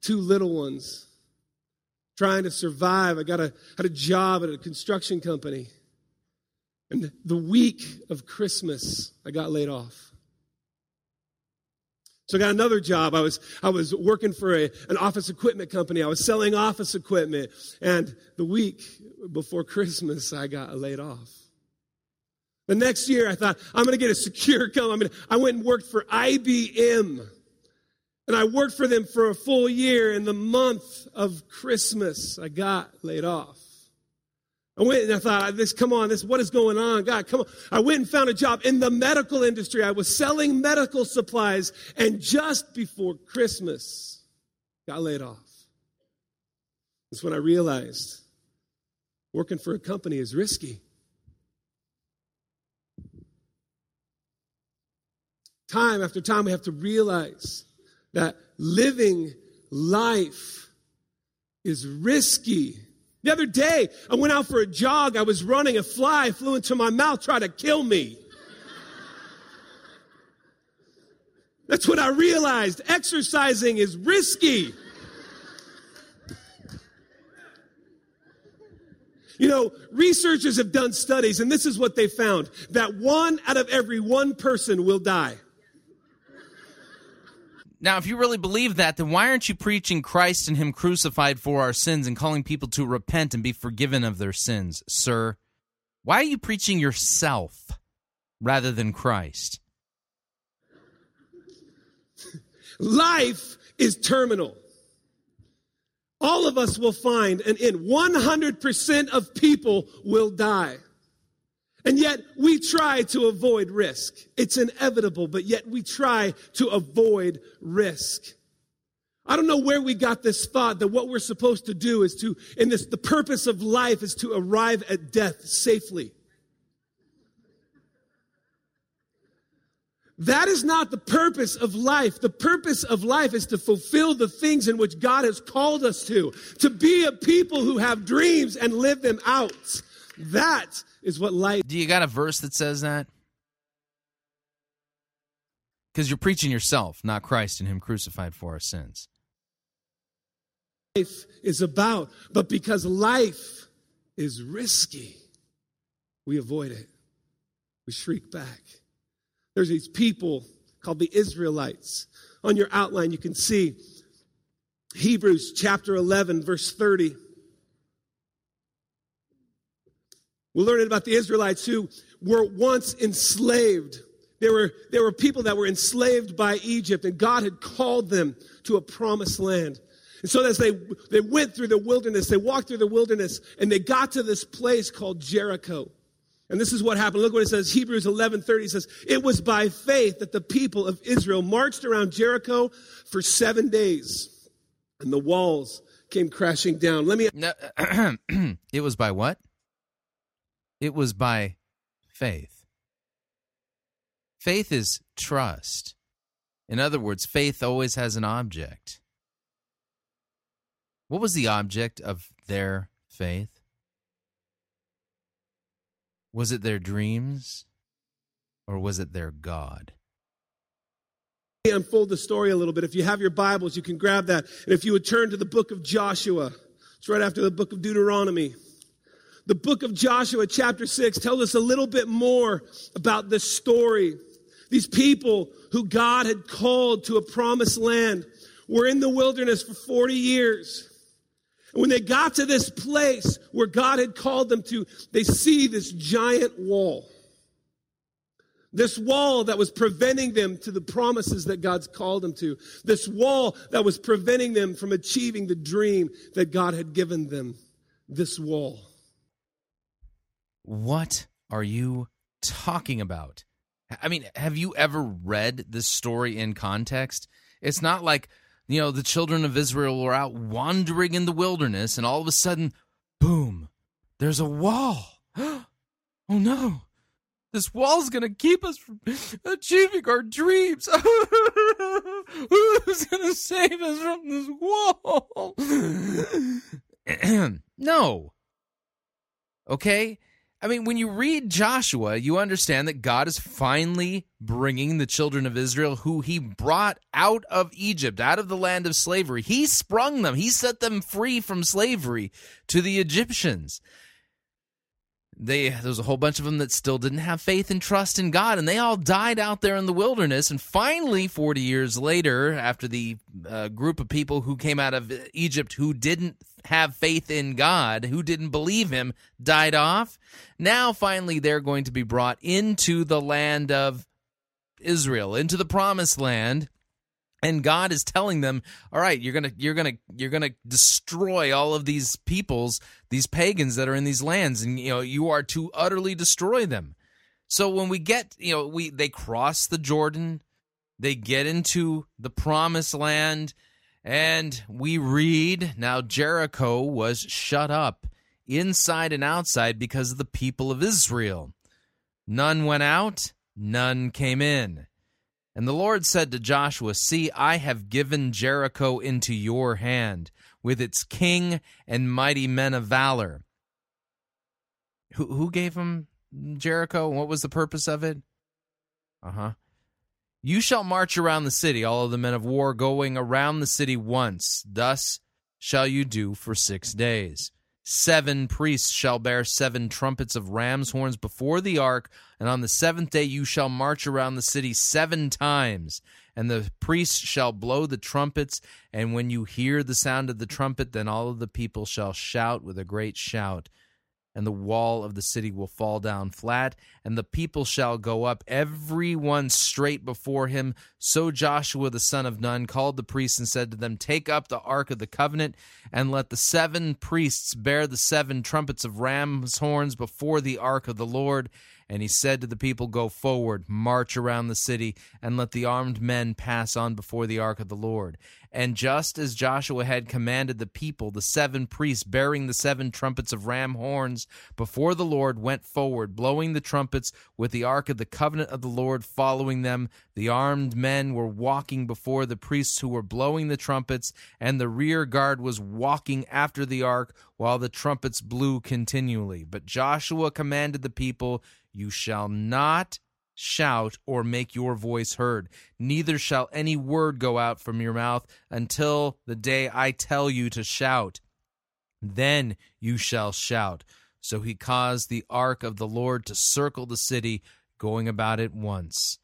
[SPEAKER 13] two little ones trying to survive. I got a, had a job at a construction company. And the week of Christmas, I got laid off. So I got another job. I was, I was working for a, an office equipment company. I was selling office equipment. And the week before Christmas, I got laid off. The next year, I thought, I'm going to get a secure company. I went and worked for IBM. And I worked for them for a full year. In the month of Christmas, I got laid off. I went and I thought, this, come on, this, what is going on? God, come on. I went and found a job in the medical industry. I was selling medical supplies. And just before Christmas, got laid off. That's when I realized working for a company is risky. Time after time, we have to realize that living life is risky. The other day, I went out for a jog. I was running. A fly flew into my mouth, tried to kill me. That's what I realized. Exercising is risky. You know, researchers have done studies, and this is what they found that one out of every one person will die.
[SPEAKER 1] Now, if you really believe that, then why aren't you preaching Christ and Him crucified for our sins and calling people to repent and be forgiven of their sins, sir? Why are you preaching yourself rather than Christ?
[SPEAKER 13] Life is terminal. All of us will find an end. 100% of people will die. And yet we try to avoid risk. It's inevitable, but yet we try to avoid risk. I don't know where we got this thought that what we're supposed to do is to, in this, the purpose of life is to arrive at death safely. That is not the purpose of life. The purpose of life is to fulfill the things in which God has called us to, to be a people who have dreams and live them out. That is what life.
[SPEAKER 1] Do you got a verse that says that? Because you're preaching yourself, not Christ and Him crucified for our sins.
[SPEAKER 13] Life is about, but because life is risky, we avoid it. We shriek back. There's these people called the Israelites. On your outline, you can see Hebrews chapter 11, verse 30. We're learning about the Israelites who were once enslaved. There were, there were people that were enslaved by Egypt, and God had called them to a promised land. And so as they, they went through the wilderness, they walked through the wilderness, and they got to this place called Jericho. And this is what happened. Look what it says. Hebrews 11 30 says, It was by faith that the people of Israel marched around Jericho for seven days, and the walls came crashing down. Let me.
[SPEAKER 1] No, it was by what? It was by faith. Faith is trust. In other words, faith always has an object. What was the object of their faith? Was it their dreams or was it their God?
[SPEAKER 13] Unfold the story a little bit. If you have your Bibles, you can grab that. And if you would turn to the book of Joshua, it's right after the book of Deuteronomy. The book of Joshua, chapter 6, tells us a little bit more about this story. These people who God had called to a promised land were in the wilderness for 40 years. And when they got to this place where God had called them to, they see this giant wall. This wall that was preventing them to the promises that God's called them to. This wall that was preventing them from achieving the dream that God had given them. This wall.
[SPEAKER 1] What are you talking about? I mean, have you ever read this story in context? It's not like, you know, the children of Israel were out wandering in the wilderness and all of a sudden, boom, there's a wall. oh no. This wall's going to keep us from achieving our dreams. Who's going to save us from this wall? no. Okay? I mean, when you read Joshua, you understand that God is finally bringing the children of Israel, who he brought out of Egypt, out of the land of slavery. He sprung them, he set them free from slavery to the Egyptians. They, there was a whole bunch of them that still didn't have faith and trust in God, and they all died out there in the wilderness. And finally, 40 years later, after the uh, group of people who came out of Egypt who didn't have faith in God, who didn't believe him, died off. Now, finally, they're going to be brought into the land of Israel, into the promised land. And God is telling them, "All right, you're gonna, you're gonna, you're gonna destroy all of these peoples, these pagans that are in these lands, and you know you are to utterly destroy them." So when we get, you know, we they cross the Jordan, they get into the promised land, and we read now Jericho was shut up inside and outside because of the people of Israel. None went out, none came in. And the Lord said to Joshua, See, I have given Jericho into your hand, with its king and mighty men of valor. Who, who gave him Jericho? What was the purpose of it? Uh huh. You shall march around the city, all of the men of war going around the city once. Thus shall you do for six days. Seven priests shall bear seven trumpets of ram's horns before the ark, and on the seventh day you shall march around the city seven times. And the priests shall blow the trumpets, and when you hear the sound of the trumpet, then all of the people shall shout with a great shout and the wall of the city will fall down flat, and the people shall go up, every one straight before him. So Joshua the son of Nun called the priests and said to them, Take up the ark of the covenant, and let the seven priests bear the seven trumpets of ram's horns before the ark of the Lord. And he said to the people, Go forward, march around the city, and let the armed men pass on before the ark of the Lord. And just as Joshua had commanded the people, the seven priests bearing the seven trumpets of ram horns before the Lord went forward, blowing the trumpets with the ark of the covenant of the Lord following them. The armed men were walking before the priests who were blowing the trumpets, and the rear guard was walking after the ark while the trumpets blew continually. But Joshua commanded the people, You shall not shout or make your voice heard. Neither shall any word go out from your mouth until the day I tell you to shout. Then you shall shout. So he caused the ark of the Lord to circle the city, going about it once.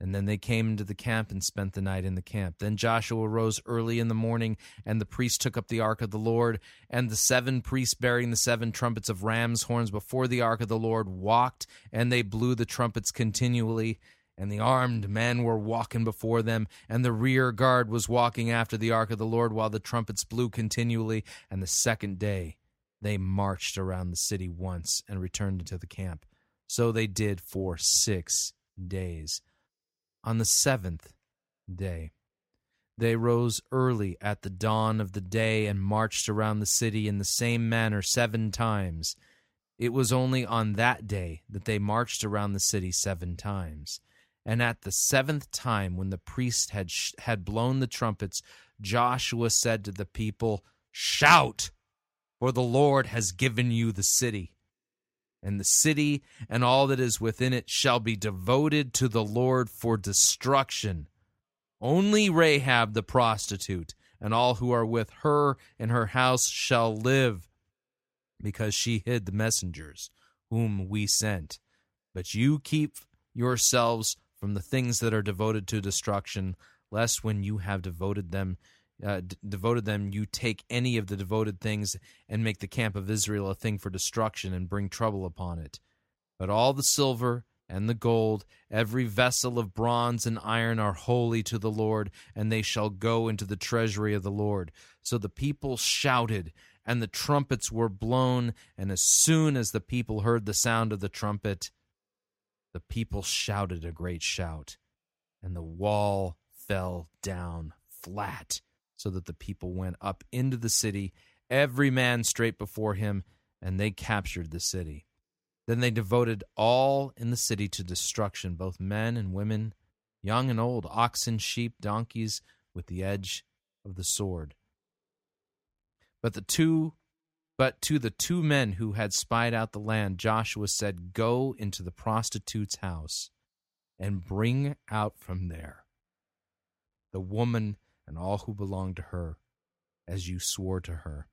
[SPEAKER 1] And then they came into the camp and spent the night in the camp. Then Joshua rose early in the morning, and the priests took up the ark of the Lord. And the seven priests bearing the seven trumpets of ram's horns before the ark of the Lord walked, and they blew the trumpets continually. And the armed men were walking before them, and the rear guard was walking after the ark of the Lord while the trumpets blew continually. And the second day they marched around the city once and returned into the camp. So they did for six days. On the seventh day, they rose early at the dawn of the day and marched around the city in the same manner seven times. It was only on that day that they marched around the city seven times. And at the seventh time, when the priest had, sh- had blown the trumpets, Joshua said to the people, Shout, for the Lord has given you the city and the city and all that is within it shall be devoted to the Lord for destruction. Only Rahab the prostitute and all who are with her in her house shall live, because she hid the messengers whom we sent. But you keep yourselves from the things that are devoted to destruction, lest when you have devoted them uh, d- devoted them, you take any of the devoted things and make the camp of Israel a thing for destruction and bring trouble upon it. But all the silver and the gold, every vessel of bronze and iron are holy to the Lord, and they shall go into the treasury of the Lord. So the people shouted, and the trumpets were blown, and as soon as the people heard the sound of the trumpet, the people shouted a great shout, and the wall fell down flat so that the people went up into the city, every man straight before him, and they captured the city. Then they devoted all in the city to destruction, both men and women, young and old, oxen, sheep, donkeys, with the edge of the sword. But the two but to the two men who had spied out the land, Joshua said, Go into the prostitute's house and bring out from there the woman and all who belonged to her, as you swore to her.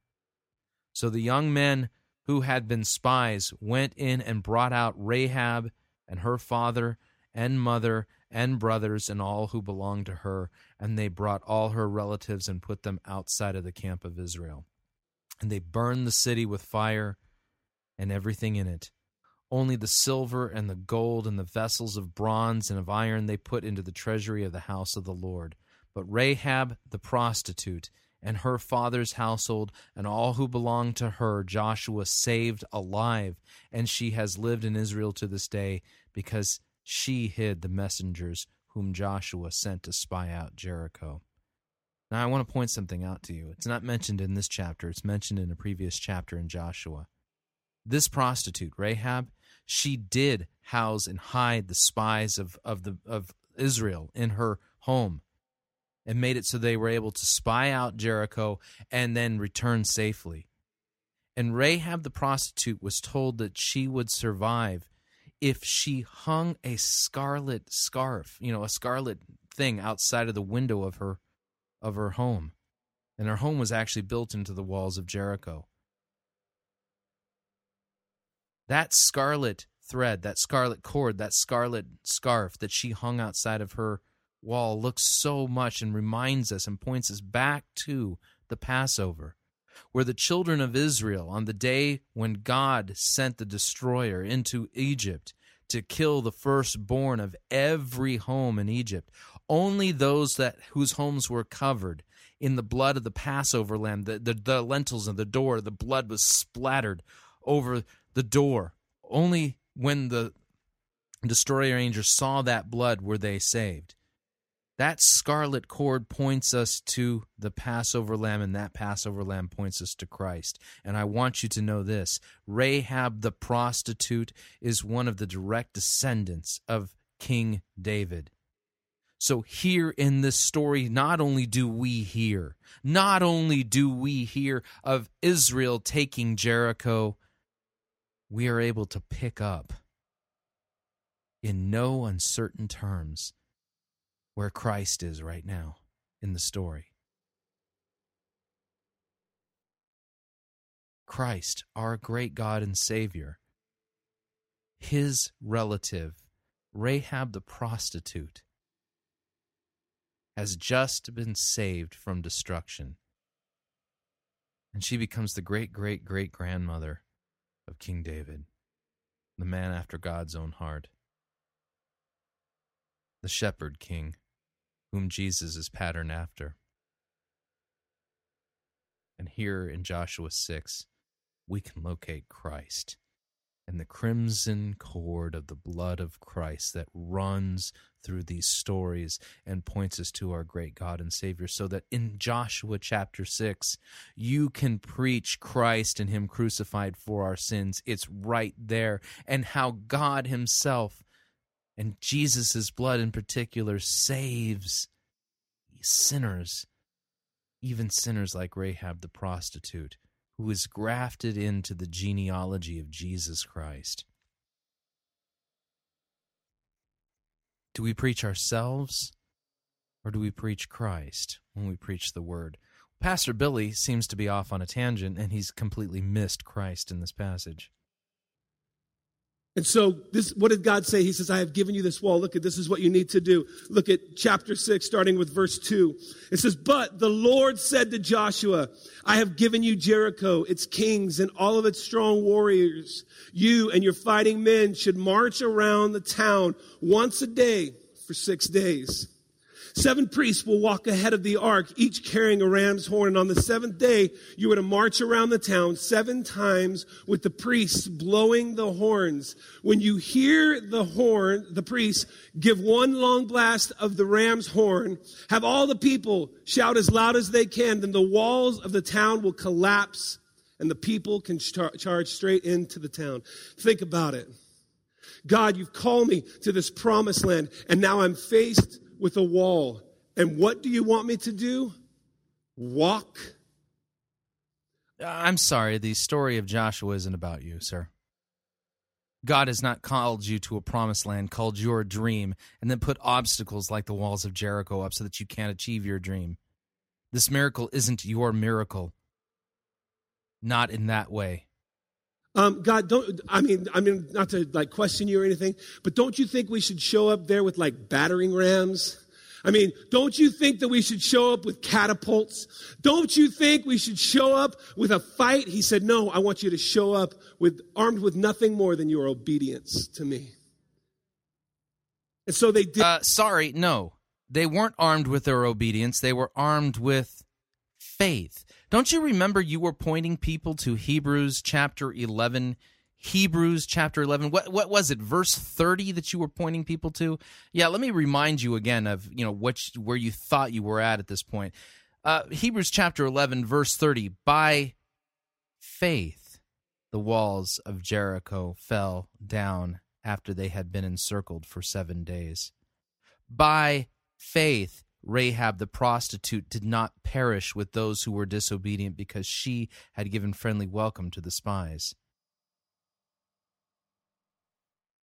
[SPEAKER 1] So the young men who had been spies went in and brought out Rahab and her father and mother and brothers and all who belonged to her, and they brought all her relatives and put them outside of the camp of Israel. And they burned the city with fire and everything in it. Only the silver and the gold and the vessels of bronze and of iron they put into the treasury of the house of the Lord But Rahab the prostitute and her father's household and all who belonged to her Joshua saved alive, and she has lived in Israel to this day because she hid the messengers whom Joshua sent to spy out Jericho. Now, I want to point something out to you. It's not mentioned in this chapter, it's mentioned in a previous chapter in Joshua. This prostitute, Rahab, she did house and hide the spies of, of, the, of Israel in her home and made it so they were able to spy out Jericho and then return safely. And Rahab the prostitute was told that she would survive if she hung a scarlet scarf, you know, a scarlet thing outside of the window of her of her home. And her home was actually built into the walls of Jericho. That scarlet thread, that scarlet cord, that scarlet scarf that she hung outside of her wall looks so much and reminds us and points us back to the Passover, where the children of Israel, on the day when God sent the destroyer into Egypt to kill the firstborn of every home in Egypt, only those that whose homes were covered in the blood of the Passover lamb, the, the, the lentils of the door, the blood was splattered over the door. Only when the destroyer angels saw that blood were they saved. That scarlet cord points us to the Passover lamb, and that Passover lamb points us to Christ. And I want you to know this Rahab the prostitute is one of the direct descendants of King David. So, here in this story, not only do we hear, not only do we hear of Israel taking Jericho, we are able to pick up in no uncertain terms where Christ is right now in the story. Christ, our great God and Savior, his relative, Rahab the prostitute, has just been saved from destruction. And she becomes the great great great grandmother of King David, the man after God's own heart, the shepherd king whom Jesus is patterned after. And here in Joshua 6, we can locate Christ and the crimson cord of the blood of Christ that runs through these stories and points us to our great God and Savior. So that in Joshua chapter 6, you can preach Christ and Him crucified for our sins. It's right there. And how God Himself and Jesus' blood in particular saves sinners, even sinners like Rahab the prostitute, who is grafted into the genealogy of Jesus Christ. Do we preach ourselves or do we preach Christ when we preach the word? Pastor Billy seems to be off on a tangent and he's completely missed Christ in this passage.
[SPEAKER 13] And so this, what did God say? He says, I have given you this wall. Look at this is what you need to do. Look at chapter six, starting with verse two. It says, but the Lord said to Joshua, I have given you Jericho, its kings and all of its strong warriors. You and your fighting men should march around the town once a day for six days. Seven priests will walk ahead of the ark, each carrying a ram's horn. And on the seventh day, you are to march around the town seven times with the priests blowing the horns. When you hear the horn, the priests give one long blast of the ram's horn. Have all the people shout as loud as they can. Then the walls of the town will collapse and the people can char- charge straight into the town. Think about it. God, you've called me to this promised land and now I'm faced with a wall. And what do you want me to do? Walk?
[SPEAKER 1] Uh, I'm sorry, the story of Joshua isn't about you, sir. God has not called you to a promised land, called your dream, and then put obstacles like the walls of Jericho up so that you can't achieve your dream. This miracle isn't your miracle. Not in that way.
[SPEAKER 13] Um, God, don't, I mean, I mean, not to like question you or anything, but don't you think we should show up there with like battering rams? I mean, don't you think that we should show up with catapults? Don't you think we should show up with a fight? He said, no, I want you to show up with, armed with nothing more than your obedience to me. And so they did.
[SPEAKER 1] Uh, sorry, no. they weren't armed with their obedience, they were armed with faith. Don't you remember you were pointing people to Hebrews chapter 11? Hebrews chapter 11. What what was it? Verse 30 that you were pointing people to? Yeah, let me remind you again of, you know, what where you thought you were at at this point. Uh, Hebrews chapter 11 verse 30. By faith the walls of Jericho fell down after they had been encircled for 7 days. By faith Rahab the prostitute did not perish with those who were disobedient because she had given friendly welcome to the spies.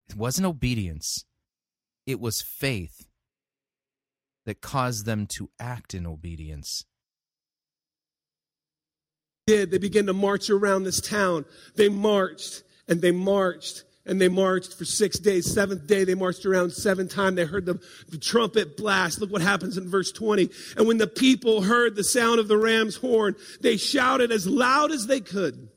[SPEAKER 1] It wasn't obedience, it was faith that caused them to act in obedience.
[SPEAKER 13] Did they began to march around this town? They marched and they marched and they marched for six days. Seventh day, they marched around seven times. They heard the, the, trumpet blast. Look what happens in verse 20. And when the people heard the sound of the ram's horn, they shouted as loud as they could.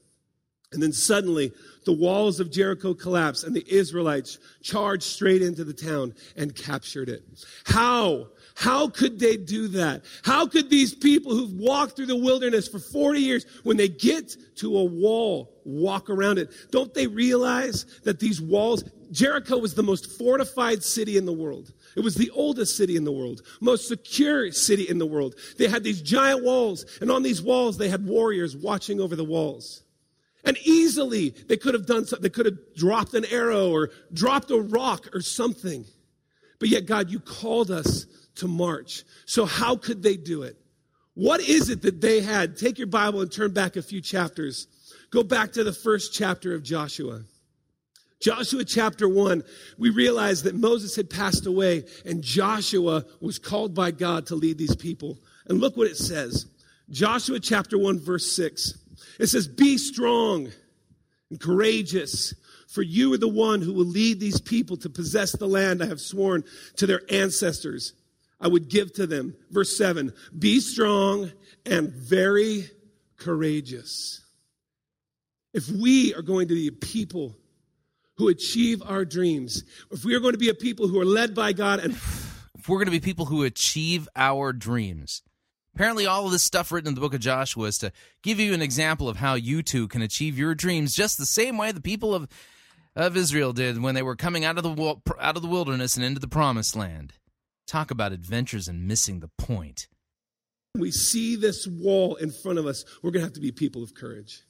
[SPEAKER 13] And then suddenly, the walls of Jericho collapsed, and the Israelites charged straight into the town and captured it. How? How could they do that? How could these people who've walked through the wilderness for 40 years, when they get to a wall, walk around it? Don't they realize that these walls, Jericho was the most fortified city in the world. It was the oldest city in the world, most secure city in the world. They had these giant walls, and on these walls, they had warriors watching over the walls. And easily, they could have done something. They could have dropped an arrow or dropped a rock or something. But yet, God, you called us to march. So, how could they do it? What is it that they had? Take your Bible and turn back a few chapters. Go back to the first chapter of Joshua. Joshua chapter 1, we realize that Moses had passed away and Joshua was called by God to lead these people. And look what it says Joshua chapter 1, verse 6. It says, Be strong and courageous, for you are the one who will lead these people to possess the land I have sworn to their ancestors I would give to them. Verse 7 Be strong and very courageous. If we are going to be a people who achieve our dreams, if we are going to be a people who are led by God and
[SPEAKER 1] if we're going to be people who achieve our dreams. Apparently, all of this stuff written in the book of Joshua is to give you an example of how you too can achieve your dreams just the same way the people of, of Israel did when they were coming out of the out of the wilderness and into the promised land. Talk about adventures and missing the point.
[SPEAKER 13] We see this wall in front of us. We're going to have to be people of courage.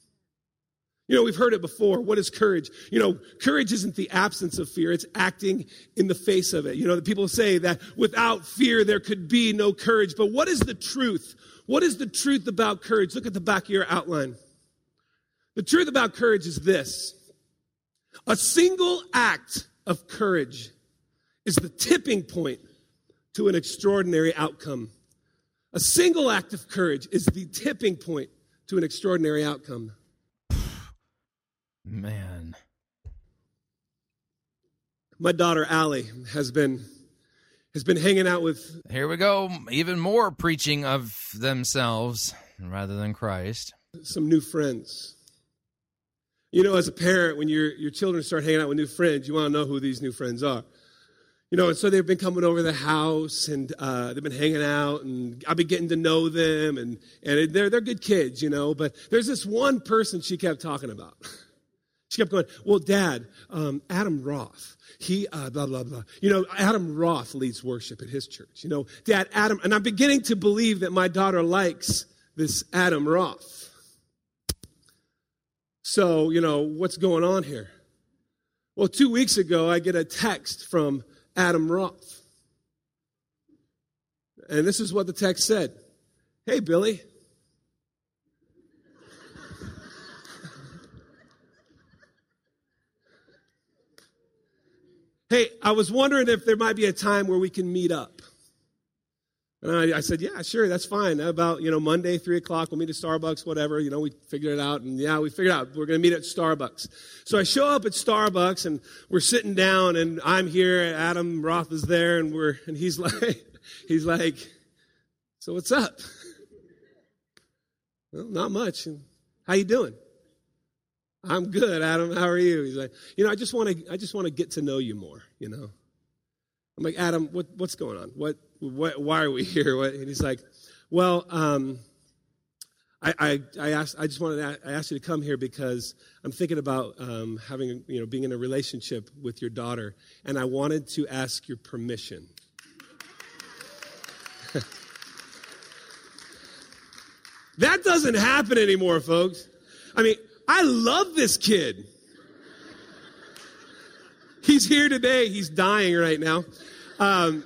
[SPEAKER 13] You know, we've heard it before. What is courage? You know, courage isn't the absence of fear, it's acting in the face of it. You know, the people say that without fear there could be no courage. But what is the truth? What is the truth about courage? Look at the back of your outline. The truth about courage is this a single act of courage is the tipping point to an extraordinary outcome. A single act of courage is the tipping point to an extraordinary outcome.
[SPEAKER 1] Man.
[SPEAKER 13] My daughter Allie has been has been hanging out with
[SPEAKER 1] Here we go, even more preaching of themselves rather than Christ.
[SPEAKER 13] Some new friends. You know, as a parent, when your your children start hanging out with new friends, you want to know who these new friends are you know, and so they've been coming over the house and uh, they've been hanging out, and I've been getting to know them, and and they're they're good kids, you know. But there's this one person she kept talking about. She kept going, "Well, Dad, um, Adam Roth, he uh, blah blah blah. You know, Adam Roth leads worship at his church. You know, Dad, Adam, and I'm beginning to believe that my daughter likes this Adam Roth. So, you know, what's going on here? Well, two weeks ago, I get a text from Adam Roth. And this is what the text said Hey, Billy. hey, I was wondering if there might be a time where we can meet up. And I, I, said, yeah, sure, that's fine. About, you know, Monday, 3 o'clock, we'll meet at Starbucks, whatever. You know, we figured it out. And yeah, we figured out we're going to meet at Starbucks. So I show up at Starbucks and we're sitting down and I'm here. Adam Roth is there and we're, and he's like, he's like, so what's up? well, not much. How you doing? I'm good, Adam. How are you? He's like, you know, I just want to, I just want to get to know you more, you know. I'm like, Adam, what, what's going on? What, what, why are we here? What? And he's like, well, um, I, I, I, asked, I just wanted to, I asked you to come here because I'm thinking about um, having, you know, being in a relationship with your daughter, and I wanted to ask your permission. that doesn't happen anymore, folks. I mean, I love this kid. He's here today. He's dying right now. Um,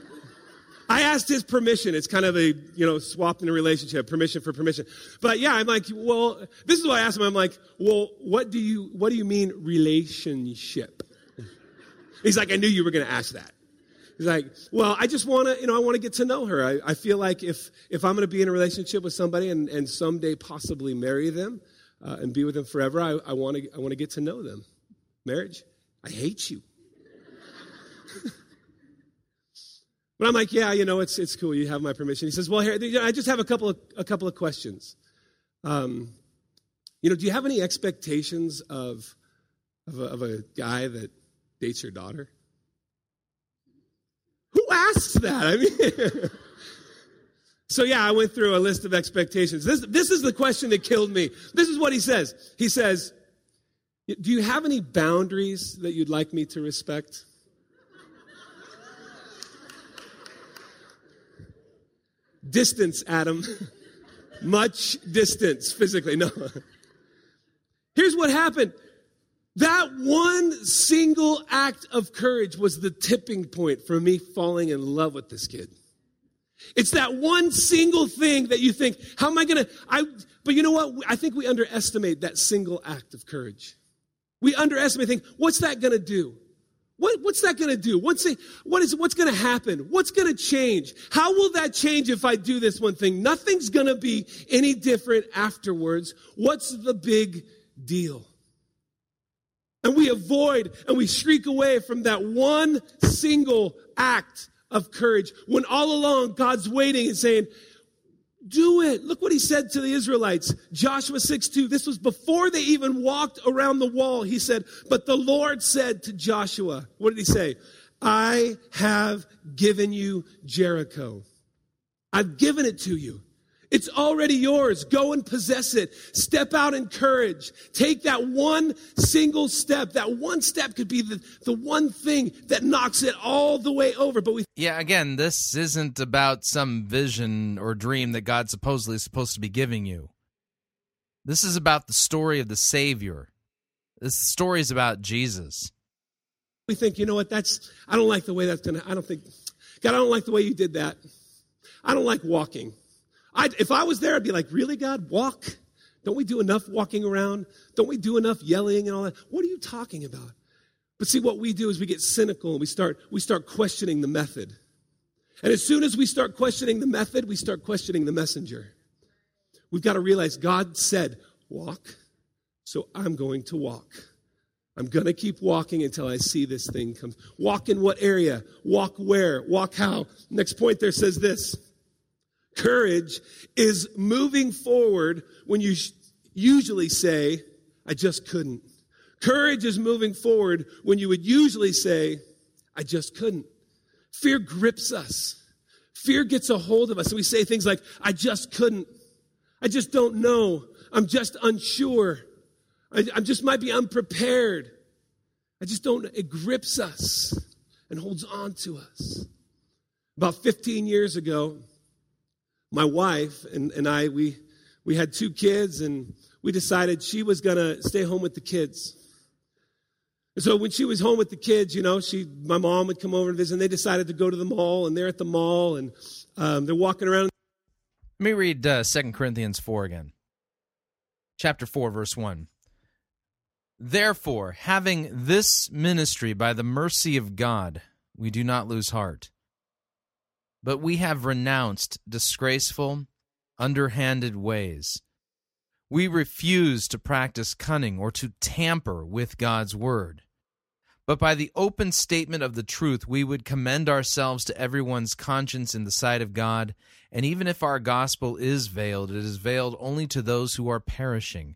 [SPEAKER 13] I asked his permission. It's kind of a, you know, swap in a relationship, permission for permission. But yeah, I'm like, well, this is what I asked him. I'm like, well, what do you, what do you mean relationship? He's like, I knew you were going to ask that. He's like, well, I just want to, you know, I want to get to know her. I, I feel like if, if I'm going to be in a relationship with somebody and, and someday possibly marry them uh, and be with them forever, I, I want to, I want to get to know them. Marriage? I hate you. But I'm like, yeah, you know, it's, it's cool. You have my permission. He says, well, here, I just have a couple of, a couple of questions. Um, you know, do you have any expectations of, of a, of a guy that dates your daughter? Who asks that? I mean, so yeah, I went through a list of expectations. This, this is the question that killed me. This is what he says. He says, do you have any boundaries that you'd like me to respect? Distance, Adam. Much distance physically. No. Here's what happened. That one single act of courage was the tipping point for me falling in love with this kid. It's that one single thing that you think, how am I going to, I, but you know what? I think we underestimate that single act of courage. We underestimate, think, what's that going to do? What, what's that going to do? What's, it, what is, what's going to happen? What's going to change? How will that change if I do this one thing? Nothing's going to be any different afterwards. What's the big deal? And we avoid and we shriek away from that one single act of courage when all along God's waiting and saying, do it. Look what he said to the Israelites. Joshua 6 2. This was before they even walked around the wall. He said, But the Lord said to Joshua, What did he say? I have given you Jericho. I've given it to you. It's already yours. Go and possess it. Step out in courage. Take that one single step. That one step could be the, the one thing that knocks it all the way over. But we
[SPEAKER 1] Yeah, again, this isn't about some vision or dream that God supposedly is supposed to be giving you. This is about the story of the Savior. This story is about Jesus.
[SPEAKER 13] We think, you know what, that's I don't like the way that's gonna I don't think God, I don't like the way you did that. I don't like walking. I'd, if I was there, I'd be like, really, God, walk? Don't we do enough walking around? Don't we do enough yelling and all that? What are you talking about? But see, what we do is we get cynical and we start, we start questioning the method. And as soon as we start questioning the method, we start questioning the messenger. We've got to realize God said, walk, so I'm going to walk. I'm going to keep walking until I see this thing come. Walk in what area? Walk where? Walk how? Next point there says this. Courage is moving forward when you usually say, I just couldn't. Courage is moving forward when you would usually say, I just couldn't. Fear grips us. Fear gets a hold of us. And we say things like, I just couldn't. I just don't know. I'm just unsure. I, I just might be unprepared. I just don't, it grips us and holds on to us. About 15 years ago, my wife and, and I, we, we had two kids, and we decided she was going to stay home with the kids. And so when she was home with the kids, you know, she, my mom would come over and visit, and they decided to go to the mall, and they're at the mall, and um, they're walking around.
[SPEAKER 1] Let me read uh, 2 Corinthians 4 again. Chapter 4, verse 1. Therefore, having this ministry by the mercy of God, we do not lose heart but we have renounced disgraceful, underhanded ways. We refuse to practice cunning or to tamper with God's word. But by the open statement of the truth, we would commend ourselves to everyone's conscience in the sight of God. And even if our gospel is veiled, it is veiled only to those who are perishing,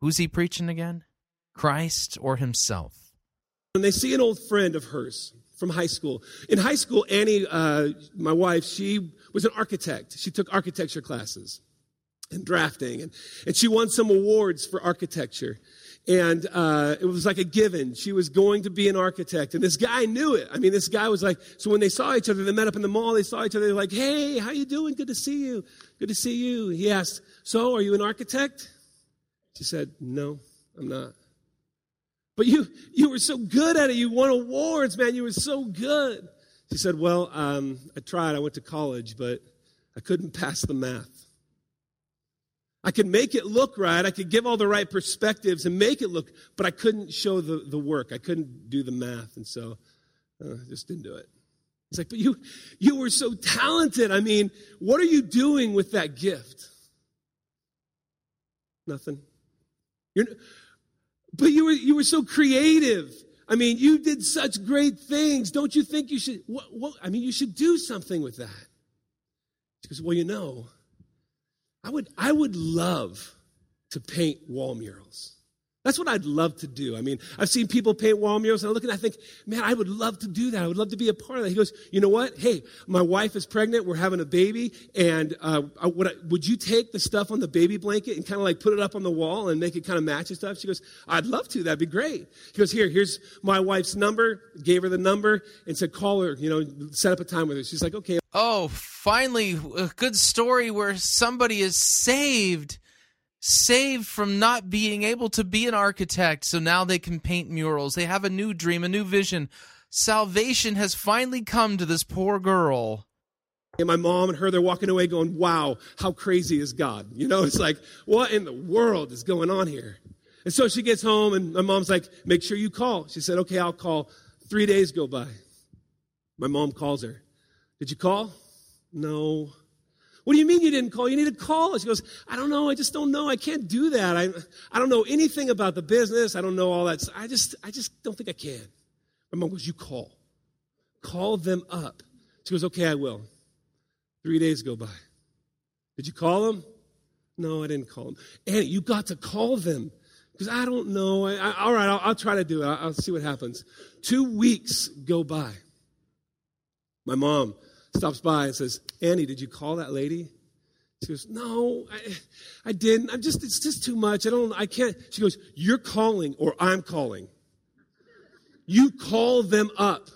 [SPEAKER 1] Who's he preaching again? Christ or himself?
[SPEAKER 13] When they see an old friend of hers from high school, in high school, Annie, uh, my wife, she was an architect. She took architecture classes and drafting, and, and she won some awards for architecture. And uh, it was like a given. She was going to be an architect. And this guy knew it. I mean, this guy was like, so when they saw each other, they met up in the mall, they saw each other, they're like, hey, how you doing? Good to see you. Good to see you. He asked, so are you an architect? She said, No, I'm not. But you, you were so good at it. You won awards, man. You were so good. She said, Well, um, I tried. I went to college, but I couldn't pass the math. I could make it look right. I could give all the right perspectives and make it look, but I couldn't show the, the work. I couldn't do the math. And so uh, I just didn't do it. He's like, But you, you were so talented. I mean, what are you doing with that gift? Nothing. You're, but you were, you were so creative. I mean, you did such great things. Don't you think you should? What, what, I mean, you should do something with that. She goes, Well, you know, I would, I would love to paint wall murals. That's what I'd love to do. I mean, I've seen people paint wall murals, and I look and I think, man, I would love to do that. I would love to be a part of that. He goes, you know what? Hey, my wife is pregnant. We're having a baby, and uh, would, I, would you take the stuff on the baby blanket and kind of like put it up on the wall and make it kind of match and stuff? She goes, I'd love to. That'd be great. He goes, here, here's my wife's number. Gave her the number and said, call her. You know, set up a time with her. She's like, okay.
[SPEAKER 1] Oh, finally, a good story where somebody is saved saved from not being able to be an architect, so now they can paint murals. They have a new dream, a new vision. Salvation has finally come to this poor girl.
[SPEAKER 13] And my mom and her, they're walking away going, wow, how crazy is God? You know, it's like, what in the world is going on here? And so she gets home, and my mom's like, make sure you call. She said, okay, I'll call. Three days go by. My mom calls her. Did you call? No. What do you mean you didn't call? You need to call. She goes, I don't know. I just don't know. I can't do that. I, I don't know anything about the business. I don't know all that. I just, I just don't think I can. My mom goes, you call. Call them up. She goes, okay, I will. Three days go by. Did you call them? No, I didn't call them. Annie, you got to call them. Because I don't know. I, I, all right, I'll, I'll, try to do it. I'll, I'll see what happens. Two weeks go by. My mom stops by and says, Annie, did you call that lady? She goes, No, I, I didn't. I'm just, it's just too much. I don't, I can't. She goes, You're calling or I'm calling. You call them up.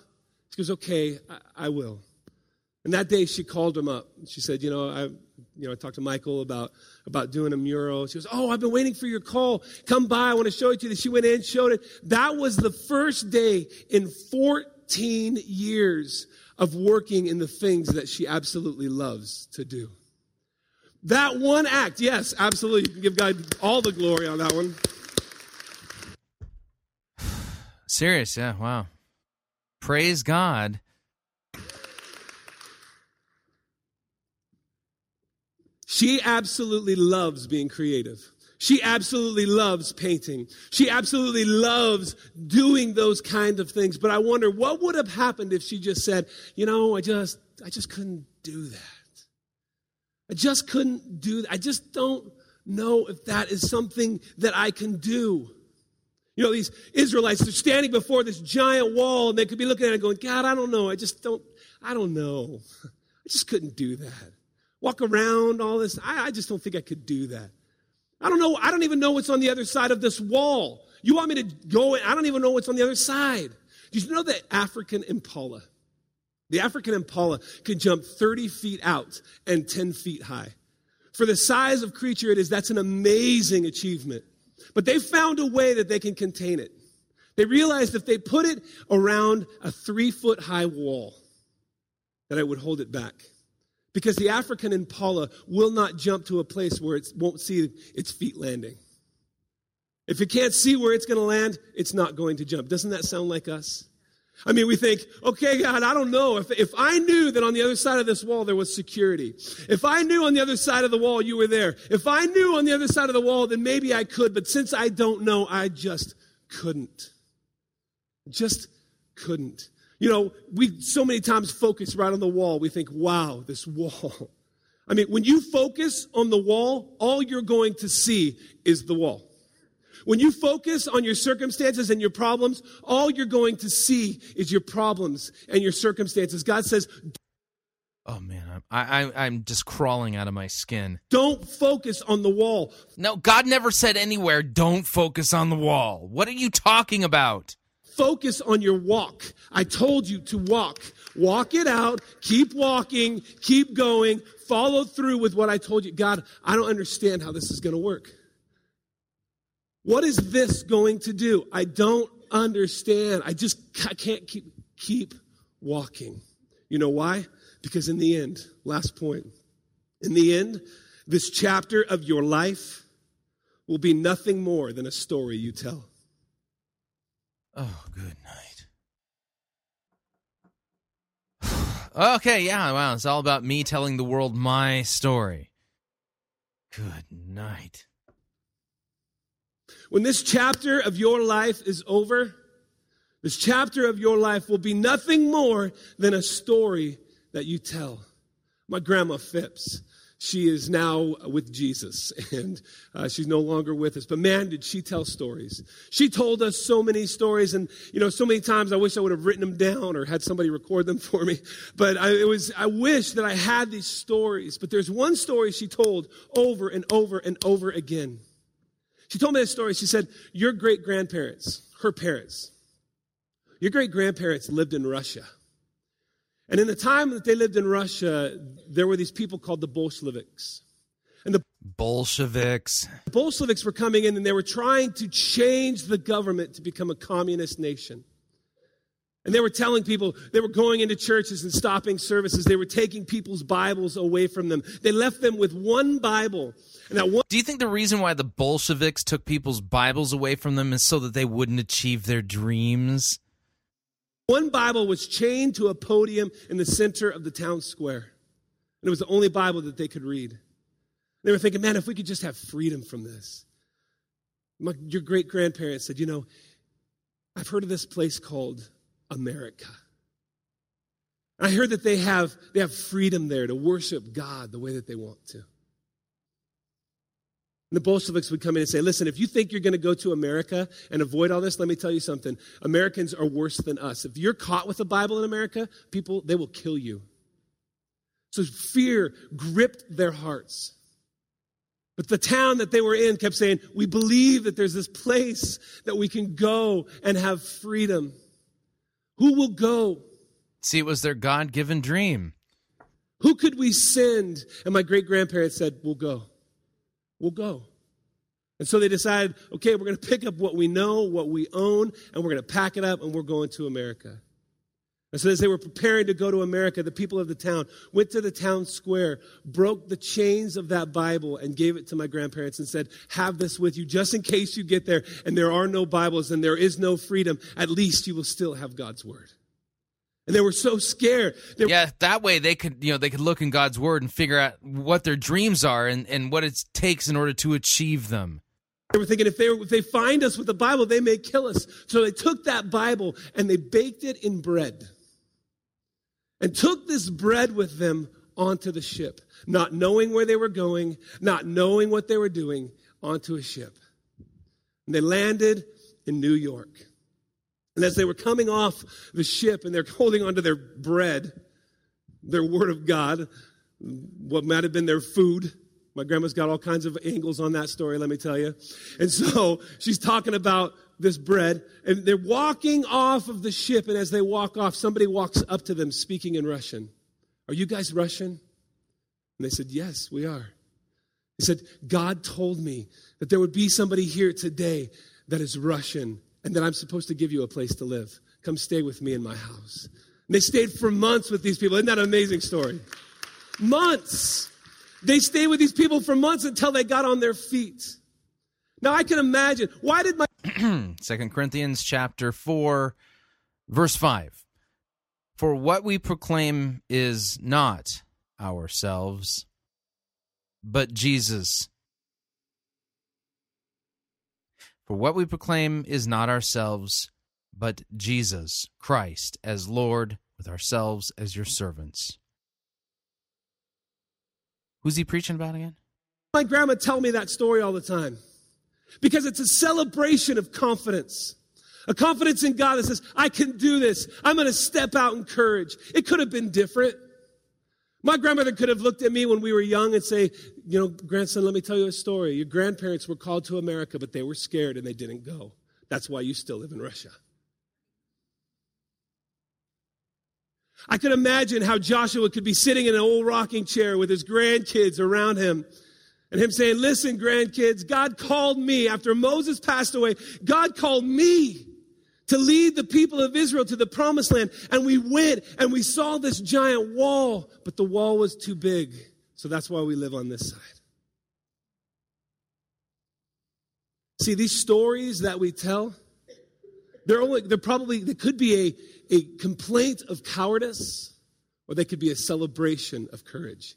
[SPEAKER 13] She goes, Okay, I, I will. And that day she called him up. She said, You know, I, you know, I talked to Michael about, about doing a mural. She goes, Oh, I've been waiting for your call. Come by. I want to show it to you. She went in, showed it. That was the first day in 14 years of working in the things that she absolutely loves to do. That one act, yes, absolutely. You can give God all the glory on that one.
[SPEAKER 1] Serious, yeah, wow. Praise God.
[SPEAKER 13] She absolutely loves being creative. She absolutely loves painting. She absolutely loves doing those kind of things. But I wonder what would have happened if she just said, you know, I just, I just couldn't do that. I just couldn't do that. I just don't know if that is something that I can do. You know, these Israelites, they're standing before this giant wall and they could be looking at it going, God, I don't know. I just don't, I don't know. I just couldn't do that. Walk around all this. I, I just don't think I could do that. I don't know. I don't even know what's on the other side of this wall. You want me to go? I don't even know what's on the other side. Do you know that African impala? The African impala can jump 30 feet out and 10 feet high. For the size of creature it is, that's an amazing achievement. But they found a way that they can contain it. They realized if they put it around a three foot high wall, that it would hold it back. Because the African impala will not jump to a place where it won't see its feet landing. If it can't see where it's going to land, it's not going to jump. Doesn't that sound like us? I mean, we think, okay, God, I don't know. If, if I knew that on the other side of this wall there was security, if I knew on the other side of the wall you were there, if I knew on the other side of the wall, then maybe I could. But since I don't know, I just couldn't. Just couldn't. You know, we so many times focus right on the wall. We think, wow, this wall. I mean, when you focus on the wall, all you're going to see is the wall. When you focus on your circumstances and your problems, all you're going to see is your problems and your circumstances. God says,
[SPEAKER 1] Oh man, I'm, I, I, I'm just crawling out of my skin.
[SPEAKER 13] Don't focus on the wall.
[SPEAKER 1] No, God never said anywhere, don't focus on the wall. What are you talking about?
[SPEAKER 13] Focus on your walk. I told you to walk. Walk it out. Keep walking. Keep going. Follow through with what I told you. God, I don't understand how this is going to work. What is this going to do? I don't understand. I just I can't keep keep walking. You know why? Because in the end, last point. In the end, this chapter of your life will be nothing more than a story you tell.
[SPEAKER 1] Oh, good night. okay, yeah, wow, it's all about me telling the world my story. Good night.
[SPEAKER 13] When this chapter of your life is over, this chapter of your life will be nothing more than a story that you tell. My grandma Phipps, she is now with Jesus and uh, she's no longer with us. But man, did she tell stories. She told us so many stories and, you know, so many times I wish I would have written them down or had somebody record them for me. But I, it was, I wish that I had these stories. But there's one story she told over and over and over again. She told me this story. She said, Your great grandparents, her parents, your great grandparents lived in Russia. And in the time that they lived in Russia, there were these people called the Bolsheviks. And the
[SPEAKER 1] Bolsheviks.
[SPEAKER 13] Bolsheviks were coming in and they were trying to change the government to become a communist nation. And they were telling people, they were going into churches and stopping services. They were taking people's Bibles away from them. They left them with one Bible one-
[SPEAKER 1] Do you think the reason why the Bolsheviks took people's Bibles away from them is so that they wouldn't achieve their dreams?
[SPEAKER 13] One Bible was chained to a podium in the center of the town square. And it was the only Bible that they could read. They were thinking, man, if we could just have freedom from this. My, your great grandparents said, you know, I've heard of this place called America. I heard that they have, they have freedom there to worship God the way that they want to. And the Bolsheviks would come in and say, listen, if you think you're going to go to America and avoid all this, let me tell you something. Americans are worse than us. If you're caught with the Bible in America, people, they will kill you. So fear gripped their hearts. But the town that they were in kept saying, we believe that there's this place that we can go and have freedom. Who will go?
[SPEAKER 1] See, it was their God given dream.
[SPEAKER 13] Who could we send? And my great grandparents said, We'll go we'll go. And so they decided, okay, we're going to pick up what we know, what we own, and we're going to pack it up and we're going to America. And so as they were preparing to go to America, the people of the town went to the town square, broke the chains of that Bible, and gave it to my grandparents and said, Have this with you just in case you get there and there are no Bibles and there is no freedom. At least you will still have God's Word. And they were so scared.
[SPEAKER 1] They yeah, that way they could, you know, they could look in God's word and figure out what their dreams are and, and what it takes in order to achieve them.
[SPEAKER 13] They were thinking if they, if they find us with the Bible, they may kill us. So they took that Bible and they baked it in bread and took this bread with them onto the ship, not knowing where they were going, not knowing what they were doing, onto a ship. And they landed in New York. And as they were coming off the ship and they're holding onto their bread, their word of God, what might have been their food. My grandma's got all kinds of angles on that story, let me tell you. And so she's talking about this bread, and they're walking off of the ship. And as they walk off, somebody walks up to them speaking in Russian. Are you guys Russian? And they said, Yes, we are. He said, God told me that there would be somebody here today that is Russian and that I'm supposed to give you a place to live. Come stay with me in my house. And they stayed for months with these people. Isn't that an amazing story? Months. They stayed with these people for months until they got on their feet. Now I can imagine. Why did my
[SPEAKER 1] Second Corinthians chapter 4 verse 5. For what we proclaim is not ourselves, but Jesus. For what we proclaim is not ourselves, but Jesus Christ as Lord, with ourselves as your servants. Who's he preaching about again?
[SPEAKER 13] my grandma tell me that story all the time? Because it's a celebration of confidence. A confidence in God that says, I can do this. I'm going to step out in courage. It could have been different. My grandmother could have looked at me when we were young and say, you know, grandson, let me tell you a story. Your grandparents were called to America, but they were scared and they didn't go. That's why you still live in Russia. I could imagine how Joshua could be sitting in an old rocking chair with his grandkids around him and him saying, Listen, grandkids, God called me after Moses passed away. God called me to lead the people of Israel to the promised land. And we went and we saw this giant wall, but the wall was too big. So that's why we live on this side. See, these stories that we tell, they're only, they're probably, they could be a, a complaint of cowardice or they could be a celebration of courage.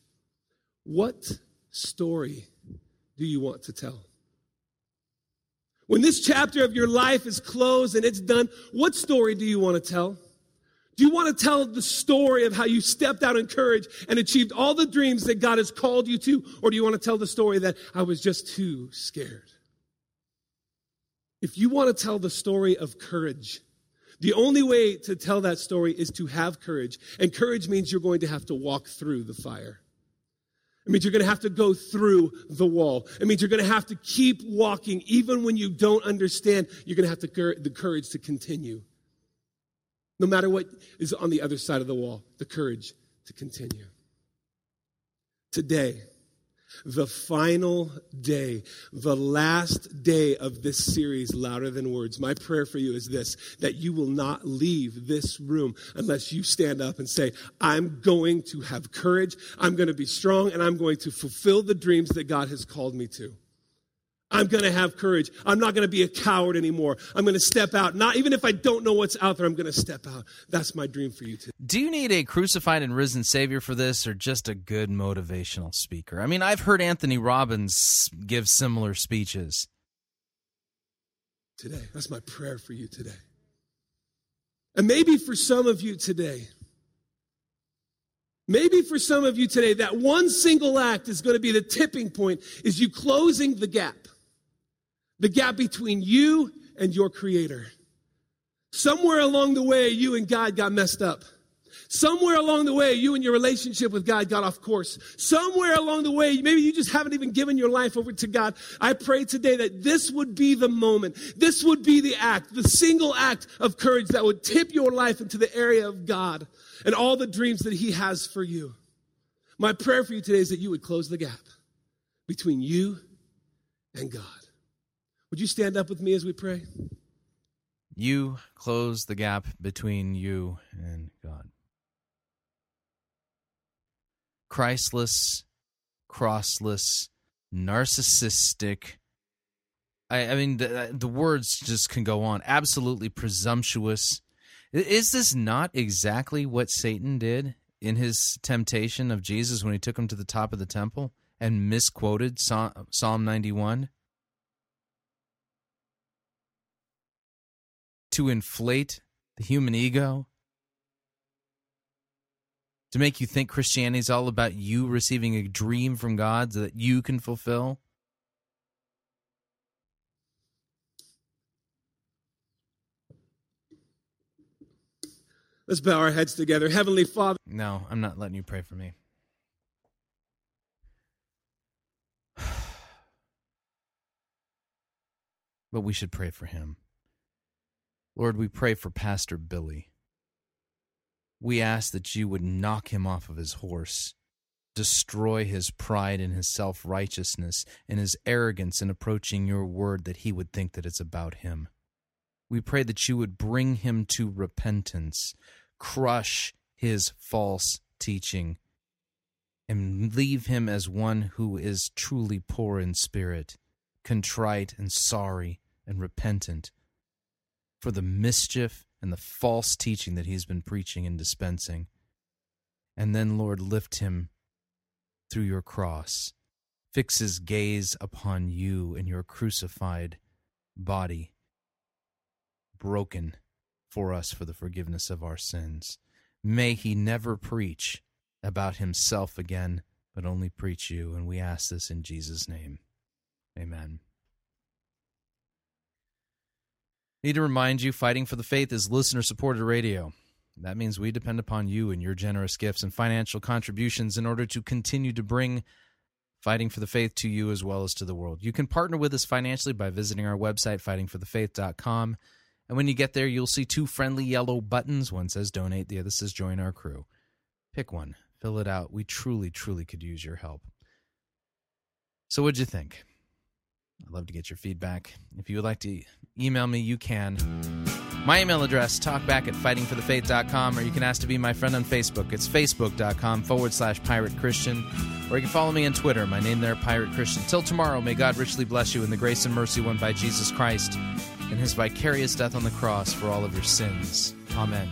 [SPEAKER 13] What story do you want to tell? When this chapter of your life is closed and it's done, what story do you want to tell? Do you want to tell the story of how you stepped out in courage and achieved all the dreams that God has called you to? Or do you want to tell the story that I was just too scared? If you want to tell the story of courage, the only way to tell that story is to have courage. And courage means you're going to have to walk through the fire. It means you're going to have to go through the wall. It means you're going to have to keep walking even when you don't understand. You're going to have the, the courage to continue. No matter what is on the other side of the wall, the courage to continue. Today, the final day, the last day of this series, Louder Than Words. My prayer for you is this that you will not leave this room unless you stand up and say, I'm going to have courage, I'm going to be strong, and I'm going to fulfill the dreams that God has called me to. I'm going to have courage. I'm not going to be a coward anymore. I'm going to step out. Not even if I don't know what's out there, I'm going to step out. That's my dream for you too.
[SPEAKER 1] Do you need a crucified and risen Savior for this or just a good motivational speaker? I mean, I've heard Anthony Robbins give similar speeches.
[SPEAKER 13] Today. That's my prayer for you today. And maybe for some of you today, Maybe for some of you today, that one single act is going to be the tipping point, is you closing the gap the gap between you and your creator. Somewhere along the way, you and God got messed up. Somewhere along the way, you and your relationship with God got off course. Somewhere along the way, maybe you just haven't even given your life over to God. I pray today that this would be the moment. This would be the act, the single act of courage that would tip your life into the area of God and all the dreams that He has for you. My prayer for you today is that you would close the gap between you and God. Would you stand up with me as we pray?
[SPEAKER 1] You close the gap between you and God. Christless, crossless, narcissistic. I, I mean, the, the words just can go on. Absolutely presumptuous. Is this not exactly what Satan did in his temptation of Jesus when he took him to the top of the temple and misquoted Psalm 91? To inflate the human ego? To make you think Christianity is all about you receiving a dream from God that you can fulfill?
[SPEAKER 13] Let's bow our heads together. Heavenly Father.
[SPEAKER 1] No, I'm not letting you pray for me. But we should pray for him. Lord, we pray for Pastor Billy. We ask that you would knock him off of his horse, destroy his pride and his self righteousness and his arrogance in approaching your word that he would think that it's about him. We pray that you would bring him to repentance, crush his false teaching, and leave him as one who is truly poor in spirit, contrite and sorry and repentant for the mischief and the false teaching that he's been preaching and dispensing. And then, Lord, lift him through your cross. Fix his gaze upon you and your crucified body, broken for us for the forgiveness of our sins. May he never preach about himself again, but only preach you. And we ask this in Jesus' name. Amen. Need to remind you, Fighting for the Faith is listener supported radio. That means we depend upon you and your generous gifts and financial contributions in order to continue to bring Fighting for the Faith to you as well as to the world. You can partner with us financially by visiting our website, fightingforthefaith.com. And when you get there, you'll see two friendly yellow buttons. One says donate, the other says join our crew. Pick one, fill it out. We truly, truly could use your help. So, what'd you think? I'd love to get your feedback. If you would like to email me, you can. My email address, talkback at fightingforthefaith.com, or you can ask to be my friend on Facebook. It's facebook.com forward slash pirate Christian. Or you can follow me on Twitter. My name there, Pirate Christian. Till tomorrow, may God richly bless you in the grace and mercy won by Jesus Christ and his vicarious death on the cross for all of your sins. Amen.